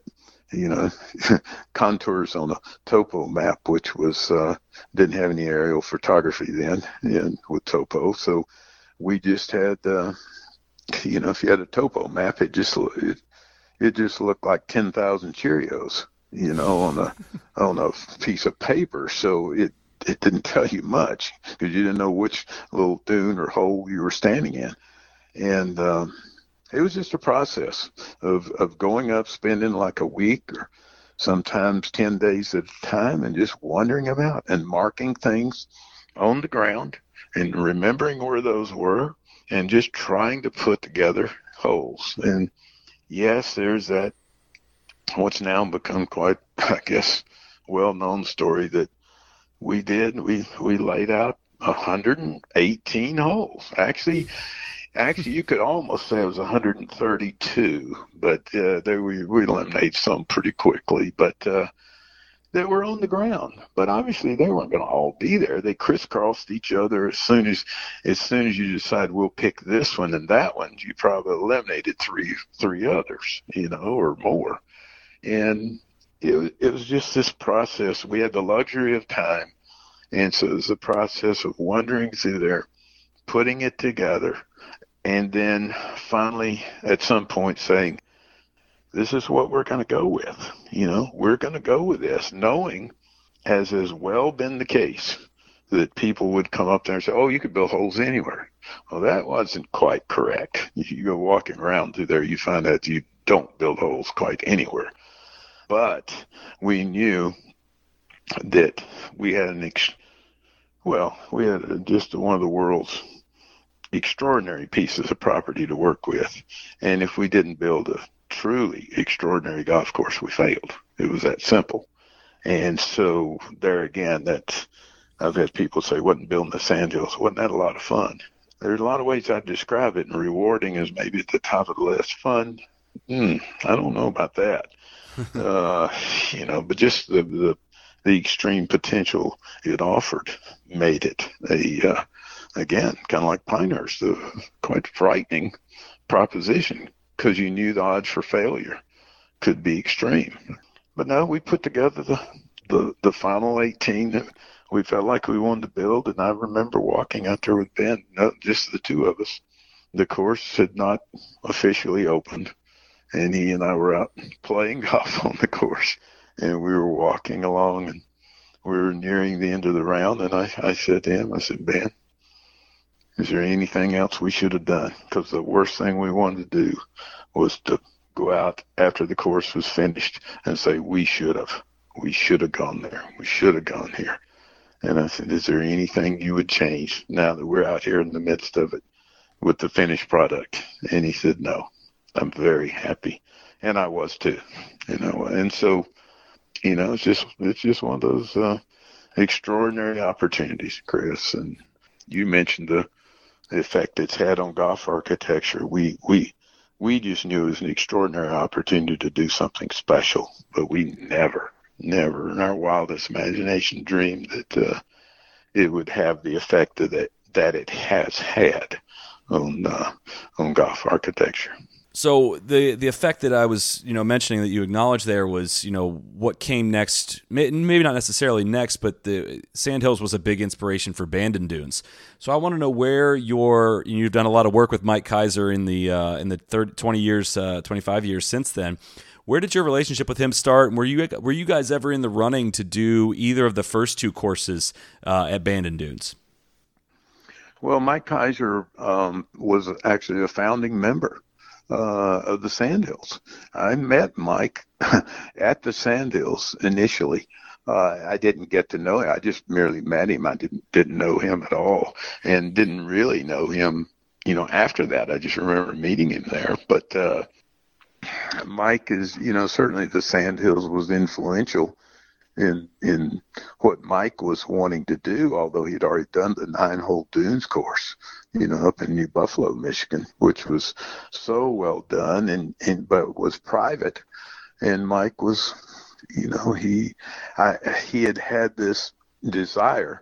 you know, contours on a topo map, which was uh, didn't have any aerial photography then, and with topo. So we just had, uh, you know, if you had a topo map, it just it, it just looked like 10,000 Cheerios, you know, on a on a piece of paper. So it it didn't tell you much because you didn't know which little dune or hole you were standing in, and um, it was just a process of of going up, spending like a week or sometimes 10 days at a time and just wandering about and marking things on the ground and remembering where those were and just trying to put together holes and yes, there's that what's now become quite, I guess, well-known story that we did. We we laid out 118 holes. Actually, actually, you could almost say it was 132, but uh, there we we eliminated some pretty quickly. But uh, that were on the ground. But obviously they weren't going to all be there. They crisscrossed each other as soon as as soon as you decide we'll pick this one and that one, you probably eliminated three three others, you know, or more. And it it was just this process. We had the luxury of time, and so it was a process of wandering through there, putting it together, and then finally at some point saying this is what we're going to go with. You know, we're going to go with this, knowing, as has well been the case, that people would come up there and say, "Oh, you could build holes anywhere." Well, that wasn't quite correct. You go walking around through there, you find out you don't build holes quite anywhere. But we knew that we had an ex- well, we had just one of the world's extraordinary pieces of property to work with, and if we didn't build a truly extraordinary golf course, we failed. It was that simple. And so there again, that I've had people say, wasn't building the Sandhills, wasn't that a lot of fun? There's a lot of ways I'd describe it, and rewarding is maybe at the top of the list. Fun, hmm, I don't know about that. uh, you know, but just the, the the extreme potential it offered made it a uh, again kind of like Pinehurst, a quite frightening proposition because you knew the odds for failure could be extreme. But no, we put together the, the, the final 18. that we felt like we wanted to build. And I remember walking out there with Ben, no, just the two of us. The course had not officially opened, and he and I were out playing golf on the course, and we were walking along, and we were nearing the end of the round. And I, I said to him, I said, Ben, is there anything else we should have done? Because the worst thing we wanted to do was to go out after the course was finished and say we should have, we should have gone there, we should have gone here. And I said, Is there anything you would change now that we're out here in the midst of it with the finished product? And he said, No, I'm very happy. And I was too, you know. And so, you know, it's just it's just one of those uh, extraordinary opportunities, Chris. And you mentioned the, the effect it's had on golf architecture. We we we just knew it was an extraordinary opportunity to do something special, but we never never in our wildest imagination dreamed that uh, it would have the effect that that it has had on uh, on golf architecture. So the the effect that I was you know mentioning that you acknowledged there was you know what came next maybe not necessarily next but the Sandhills was a big inspiration for Bandon Dunes. So I want to know where your you've done a lot of work with Mike Keiser in the uh, in the third 20 years uh, 25 years since then. Where did your relationship with him start? And were you were you guys ever in the running to do either of the first two courses uh, at Bandon Dunes? Well, Mike Keiser um, was actually a founding member uh, of the Sandhills. I met Mike at the Sandhills initially. Uh, I didn't get to know him. I just merely met him. I didn't didn't know him at all, and didn't really know him. You know, after that, I just remember meeting him there. But uh, Mike is, you know, certainly the Sandhills was influential in in what Mike was wanting to do, although he'd already done the nine hole dunes course, you know, up in New Buffalo, Michigan, which was so well done and, and but was private. And Mike was, you know, he I, he had had this desire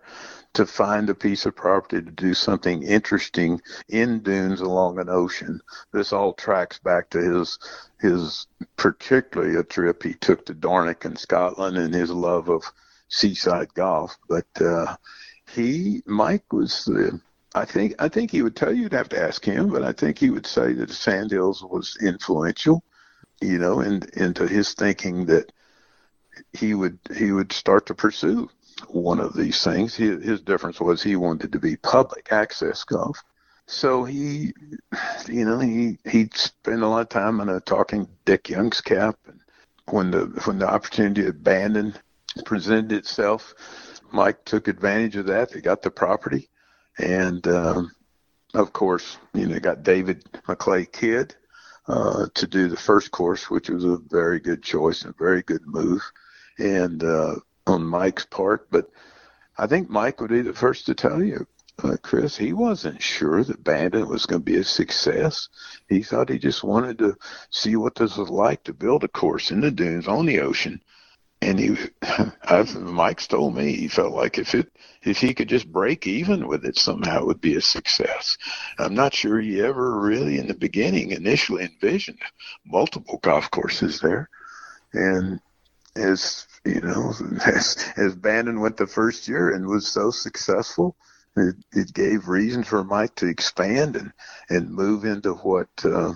to find a piece of property to do something interesting in dunes along an ocean. This all tracks back to his his particularly a trip he took to Dornoch in Scotland and his love of seaside golf. But uh, he Mike was the I think I think he would tell you you'd have to ask him, but I think he would say that Sandhills was influential, you know, into his thinking that he would he would start to pursue one of these things. His, his difference was he wanted to be public access golf. So he, you know, he he spent a lot of time in a talking Dick Youngscap, and when the when the opportunity to abandon presented itself, Mike took advantage of that. They got the property, and um, of course, you know, got David McLay Kidd uh, to do the first course, which was a very good choice and a very good move. And uh, on Mike's part, but I think Mike would be the first to tell you, uh, Chris, he wasn't sure that Bandon was going to be a success. He thought he just wanted to see what this was like to build a course in the dunes on the ocean. And he, I've, Mike's told me he felt like if it, if he could just break even with it somehow, it would be a success. I'm not sure he ever really, in the beginning, initially envisioned multiple golf courses there. And as you know, as, as Bandon went the first year and was so successful, it, it gave reason for Mike to expand and, and move into what uh,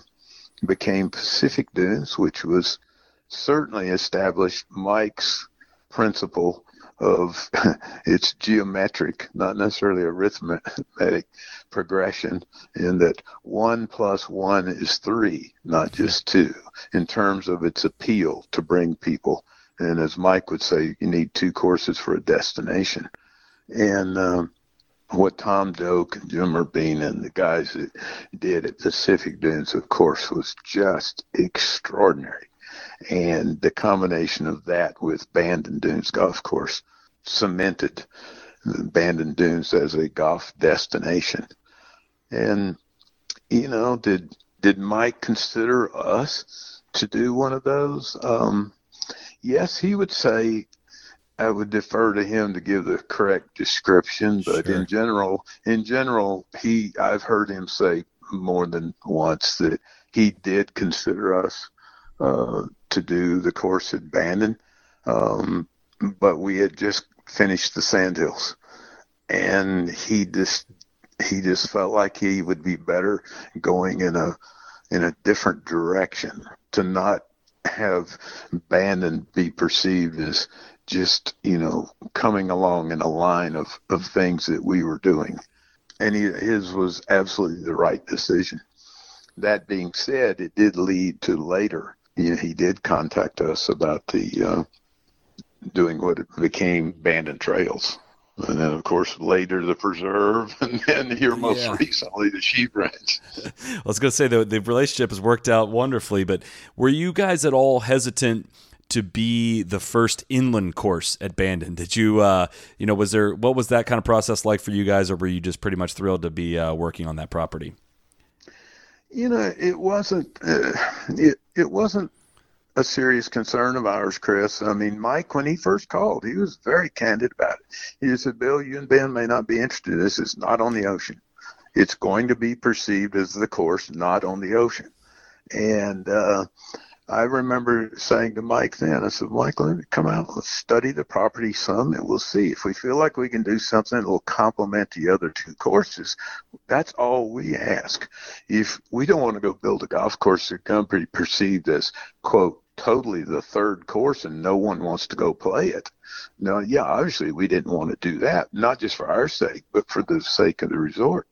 became Pacific Dunes, which was certainly established Mike's principle of its geometric, not necessarily arithmetic progression, in that one plus one is three, not just two, in terms of its appeal to bring people and as Mike would say, you need two courses for a destination. And um, what Tom Doak and Jim Urbina and the guys that did at Pacific Dunes, of course, was just extraordinary. And the combination of that with Bandon Dunes Golf Course cemented Bandon Dunes as a golf destination. And, you know, did did Mike consider us to do one of those? Um, yes, he would say I would defer to him to give the correct description, but sure. in general, in general, he I've heard him say more than once that he did consider us uh, to do the course at Bandon, um, but we had just finished the Sandhills, and he just he just felt like he would be better going in a in a different direction to not have Bandon be perceived as just you know coming along in a line of of things that we were doing, and he, his was absolutely the right decision. That being said, it did lead to later. You know, he did contact us about the uh, doing what became Bandon Trails. And then, of course, later the preserve, and then here most yeah. recently the sheep ranch. I was going to say the the relationship has worked out wonderfully, but were you guys at all hesitant to be the first inland course at Bandon? Did you, uh, you know, was there what was that kind of process like for you guys, or were you just pretty much thrilled to be uh, working on that property? You know, it wasn't. Uh, it it wasn't a serious concern of ours, Chris. I mean, Mike, when he first called, he was very candid about it. He said, Bill, you and Ben may not be interested. This is not on the ocean. It's going to be perceived as the course, not on the ocean. And uh, I remember saying to Mike then, I said, Mike, let me come out, let's study the property some, and we'll see. If we feel like we can do something that will complement the other two courses, that's all we ask. If we don't want to go build a golf course that can be perceived as, quote, totally the third course and no one wants to go play it. Now, yeah, obviously we didn't want to do that, not just for our sake, but for the sake of the resort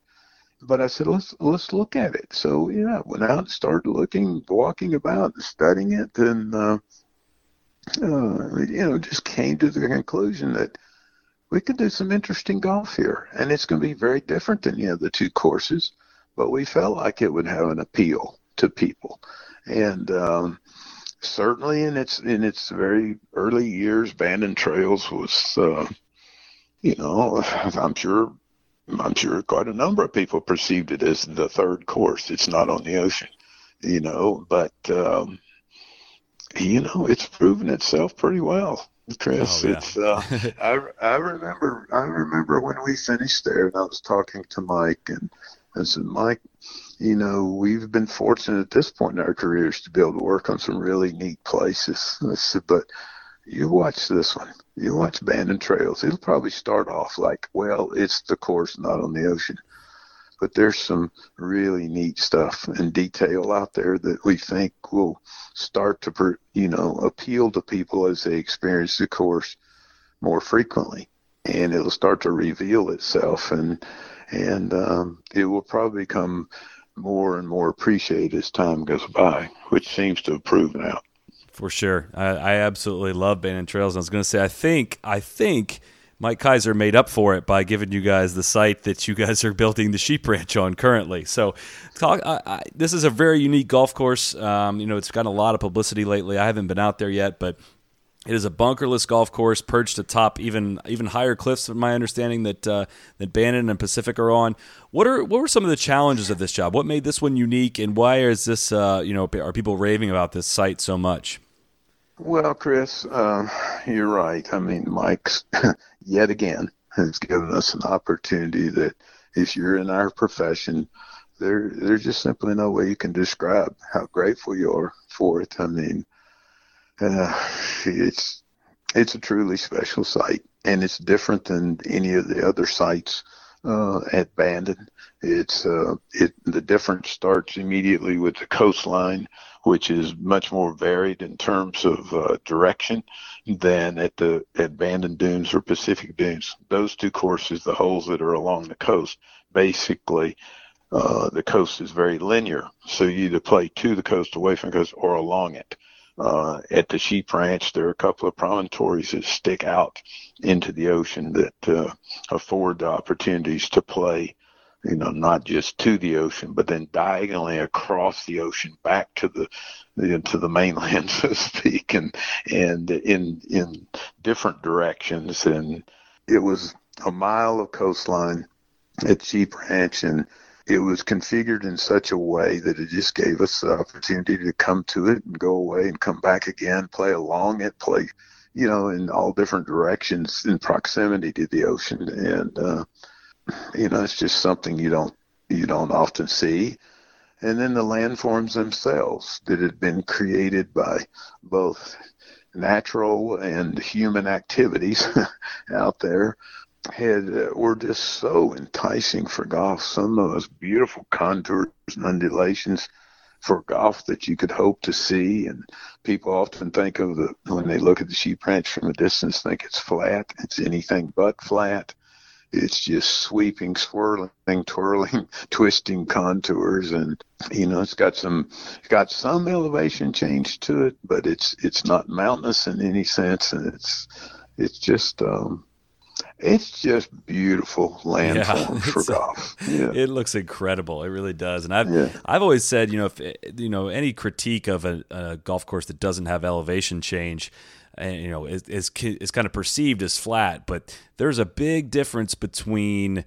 but I said, let's let's look at it. So yeah, went out and started looking, walking about, studying it, and uh, uh, you know, just came to the conclusion that we could do some interesting golf here, and it's going to be very different than the other two courses, but we felt like it would have an appeal to people, and um, certainly in its in its very early years, Bandon Trails was. Uh, you know, I'm sure I'm sure quite a number of people perceived it as the third course. It's not on the ocean, you know, but um, you know, it's proven itself pretty well. Chris, oh, yeah. it's uh, I I remember I remember when we finished there, and I was talking to Mike, and I said, Mike, you know, we've been fortunate at this point in our careers to be able to work on some really neat places. Said, but you watch this one. You watch Bandon Trails. It'll probably start off like, well, it's the course, not on the ocean. But there's some really neat stuff and detail out there that we think will start to, you know, appeal to people as they experience the course more frequently, and it'll start to reveal itself, and and um, it will probably become more and more appreciated as time goes by, which seems to have proven out for sure. I, I absolutely love Bandon Trails. I was going to say, I think, I think Mike Keiser made up for it by giving you guys the site that you guys are building the sheep ranch on currently. So, talk. I, I, this is a very unique golf course. Um, you know, it's gotten a lot of publicity lately. I haven't been out there yet, but it is a bunkerless golf course perched atop even even higher cliffs, from my understanding that uh, that Bandon and Pacific are on. What are what were some of the challenges of this job? What made this one unique, and why is this uh, you know are people raving about this site so much? Well, Chris, uh, you're right. I mean, Mike's yet again has given us an opportunity that if you're in our profession, there there's just simply no way you can describe how grateful you are for it. I mean, uh, it's it's a truly special site, and it's different than any of the other sites uh, at Bandon. It's uh, it the difference starts immediately with the coastline which is much more varied in terms of uh, direction than at the at Bandon Dunes or Pacific Dunes. Those two courses, the holes that are along the coast, basically uh, the coast is very linear. So you either play to the coast, away from the coast, or along it. Uh, at the sheep ranch, there are a couple of promontories that stick out into the ocean that uh, afford the opportunities to play you know, not just to the ocean, but then diagonally across the ocean back to the, to the mainland, so to speak, and and in in different directions. And it was a mile of coastline at Sheep Ranch, and it was configured in such a way that it just gave us the opportunity to come to it and go away and come back again, play along it, play, you know, in all different directions in proximity to the ocean, and uh, you know, it's just something you don't you don't often see. And then the landforms themselves that had been created by both natural and human activities out there had uh, were just so enticing for golf. Some of those beautiful contours and undulations for golf that you could hope to see. And people often think of the when they look at the sheep ranch from a distance, think it's flat. It's anything but flat. It's just sweeping, swirling, twirling, twisting contours, and you know it's got some it's got some elevation change to it, but it's it's not mountainous in any sense, and it's it's just um, it's just beautiful landforms yeah, for golf. Yeah. It looks incredible. It really does. And I've yeah. I've always said, you know, if you know any critique of a, a golf course that doesn't have elevation change, and you know, is, is is kind of perceived as flat, but there's a big difference between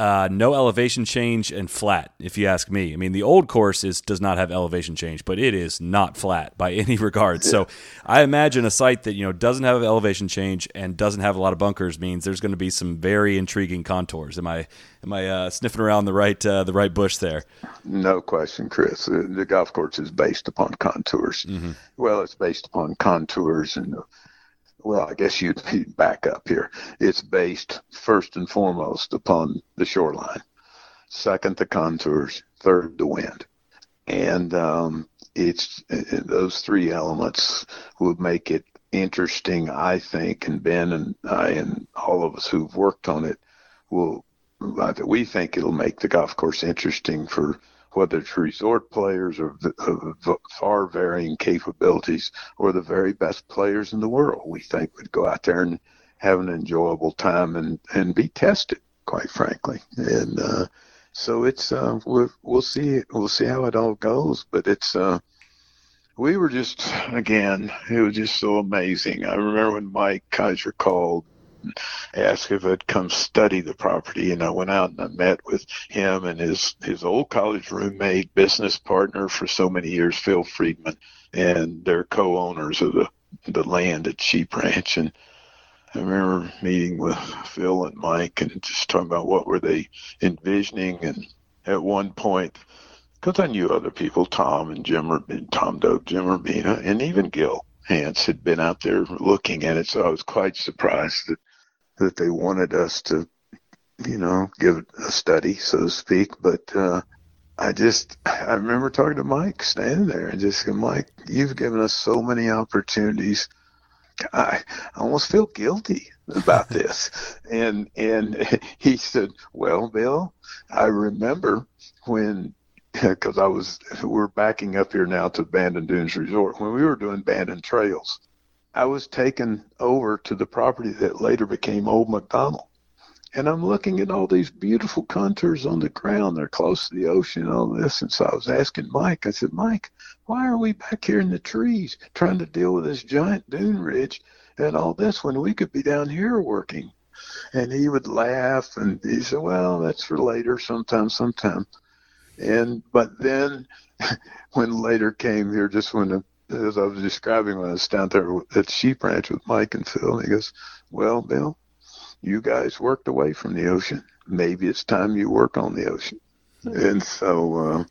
uh, no elevation change and flat, if you ask me. I mean, the old course is does not have elevation change, but it is not flat by any regard. So I imagine a site that you know doesn't have elevation change and doesn't have a lot of bunkers means there's going to be some very intriguing contours. Am I am I uh, sniffing around the right uh, the right bush there? No question, Chris. The golf course is based upon contours. Mm-hmm. Well, it's based upon contours and well, I guess you'd back up here. It's based first and foremost upon the shoreline, second the contours, third the wind, and um, it's those three elements would make it interesting. I think, and Ben and I and all of us who've worked on it will. We think it'll make the golf course interesting for whether it's resort players or of far varying capabilities or the very best players in the world, we think would go out there and have an enjoyable time and, and be tested, quite frankly. And uh, so it's uh, we'll, we'll see we'll see how it all goes, but it's uh, we were just again it was just so amazing. I remember when Mike Keiser called asked if I'd come study the property, and I went out and I met with him and his his old college roommate, business partner for so many years, Phil Friedman, and they're co-owners of the the land at Sheep Ranch. And I remember meeting with Phil and Mike and just talking about what were they envisioning. And at one point, because I knew other people, Tom and Jim, Tom Doak, Jim Urbina, and even Gil Hanse had been out there looking at it. So I was quite surprised that that they wanted us to, you know, give a study, so to speak. But uh, I just, I remember talking to Mike standing there and just Mike, you've given us so many opportunities. I, I almost feel guilty about this. and and he said, Well, Bill, I remember when because I was we're backing up here now to Bandon Dunes Resort when we were doing Bandon Trails. I was taken over to the property that later became Old Macdonald. And I'm looking at all these beautiful contours on the ground. They're close to the ocean all this. And so I was asking Mike, I said, Mike, why are we back here in the trees trying to deal with this giant dune ridge and all this when we could be down here working? And he would laugh and he said, Well, that's for later, sometime, sometime. And but then when later came here, just when the as I was describing when I was down there at Sheep Ranch with Mike and Phil. And he goes, "Well, Bill, you guys worked away from the ocean. Maybe it's time you work on the ocean." And so uh,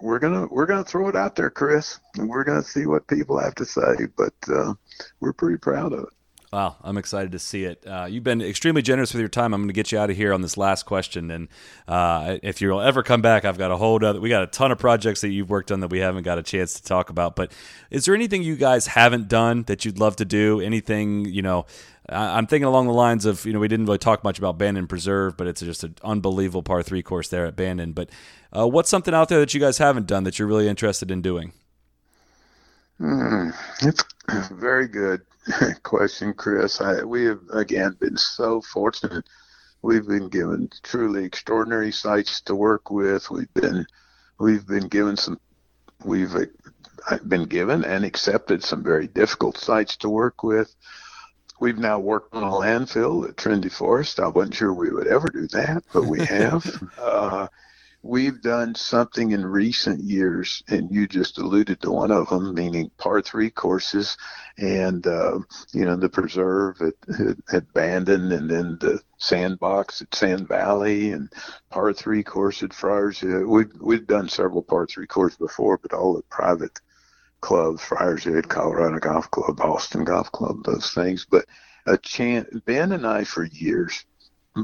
we're gonna we're gonna throw it out there, Chris, and we're gonna see what people have to say. But uh, we're pretty proud of it. Wow, I'm excited to see it. Uh, you've been extremely generous with your time. I'm going to get you out of here on this last question, and uh, if you'll ever come back, I've got a whole other. We got a ton of projects that you've worked on that we haven't got a chance to talk about. But is there anything you guys haven't done that you'd love to do? Anything you know? I'm thinking along the lines of you know we didn't really talk much about Bandon Preserve, but it's just an unbelievable par three course there at Bandon. But uh, what's something out there that you guys haven't done that you're really interested in doing? Mm, it's very good question, Chris. I, we have again been so fortunate. We've been given truly extraordinary sites to work with. We've been we've been given some we've uh, been given and accepted some very difficult sites to work with. We've now worked on a landfill at Trinity Forest. I wasn't sure we would ever do that, but we have. uh, we've done something in recent years, and you just alluded to one of them, meaning par three courses, and uh, you know the preserve at, at, at Bandon, and then the sandbox at Sand Valley, and par three course at Friars. We've we've done several par three courses before, but all at private clubs, Friars Head, Colorado Golf Club, Boston Golf Club, those things. But a chance, Ben and I for years,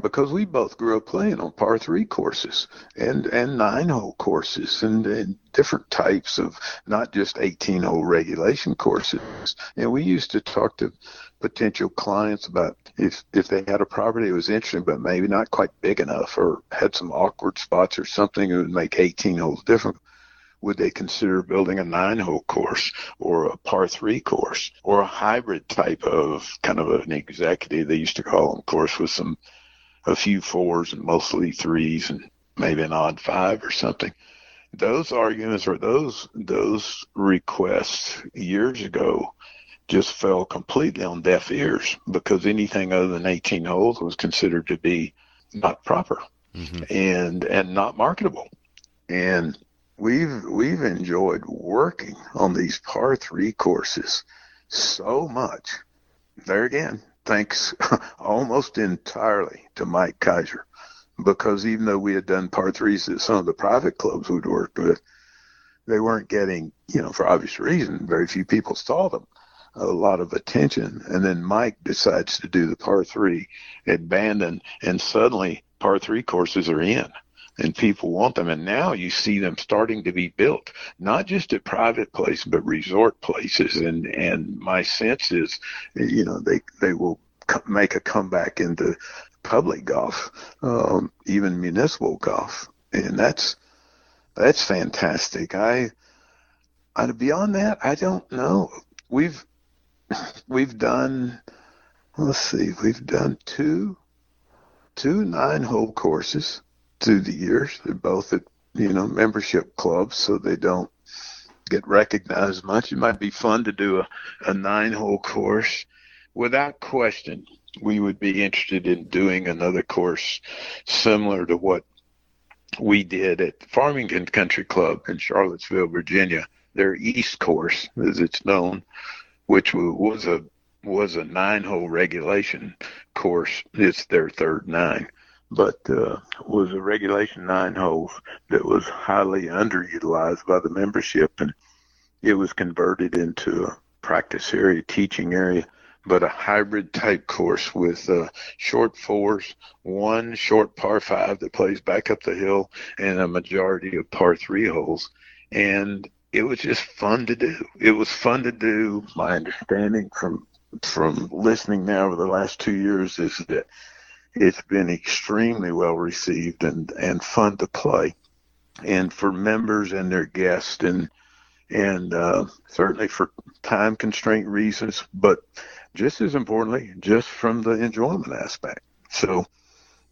because we both grew up playing on par three courses and and nine hole courses and, and different types of not just 18 hole regulation courses. And we used to talk to potential clients about if if they had a property that was interesting but maybe not quite big enough or had some awkward spots or something that would make 18 holes different would they consider building a nine hole course or a par three course or a hybrid type of kind of an executive they used to call them course with some a few fours and mostly threes and maybe an odd five or something those arguments or those those requests years ago just fell completely on deaf ears because anything other than 18 holes was considered to be not proper mm-hmm. and and not marketable and we've we've enjoyed working on these par three courses so much. There again, thanks almost entirely to Mike Keiser, because even though we had done par threes at some of the private clubs we'd worked with, they weren't getting, you know, for obvious reason, very few people saw them, a lot of attention. And then Mike decides to do the par three at Bandon, and suddenly par three courses are in and people want them. And now you see them starting to be built, not just at private places, but resort places. And, and my sense is, you know, they, they will make a comeback into public golf, um, even municipal golf. And that's, that's fantastic. I, I, beyond that, I don't know. We've, we've done, let's see, we've done two, two nine hole courses through the years. They're both at you know membership clubs, so they don't get recognized much. It might be fun to do a, a nine hole course. Without question, we would be interested in doing another course similar to what we did at Farmington Country Club in Charlottesville, Virginia. Their East course, as it's known, which was a was a nine hole regulation course. It's their third nine but uh, was a regulation nine hole that was highly underutilized by the membership, and it was converted into a practice area, teaching area, but a hybrid type course with uh, short fours, one short par five that plays back up the hill, and a majority of par three holes, and it was just fun to do. It was fun to do. My understanding from from listening now over the last two years is that it's been extremely well received and, and fun to play. And for members and their guests and and uh, certainly for time constraint reasons, but just as importantly, just from the enjoyment aspect. So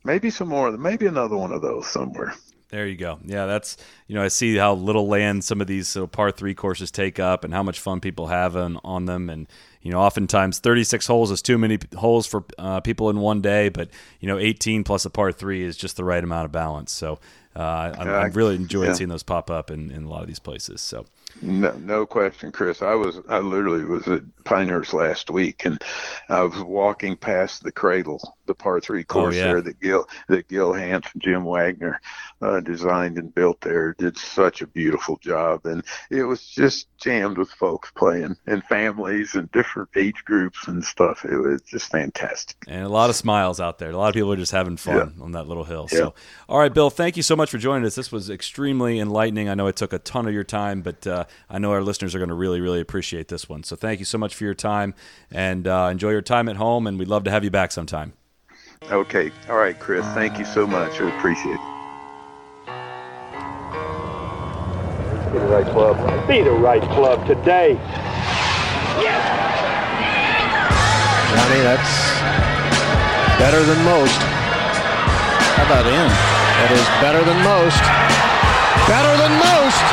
maybe some more, maybe another one of those somewhere. There you go. Yeah, that's you know I see how little land some of these uh, par three courses take up, and how much fun people have on, on them, and you know oftentimes 36 holes is too many holes for uh, people in one day, but you know 18 plus a par three is just the right amount of balance. So uh, I, really enjoyed yeah. seeing those pop up in, in a lot of these places. So no, no question, Chris. I was I literally was at Pinehurst last week, and I was walking past the cradle, the par three course oh, yeah. there that Gil that Gil Hanse and Jim Wagner uh, designed and built there. Did such a beautiful job, and it was just jammed with folks playing and families and different age groups and stuff. It was just fantastic, and a lot of smiles out there. A lot of people are just having fun yeah. on that little hill. Yeah. So, all right, Bill, thank you so much for joining us. This was extremely enlightening. I know it took a ton of your time, but uh, I know our listeners are going to really, really appreciate this one. So thank you so much for your time and uh, enjoy your time at home. And we'd love to have you back sometime. Okay. All right, Chris. Thank you so much. I appreciate it. Be the right club. Be the right club today. Yes! Johnny, that's better than most. How about in? That is better than most. Better than most.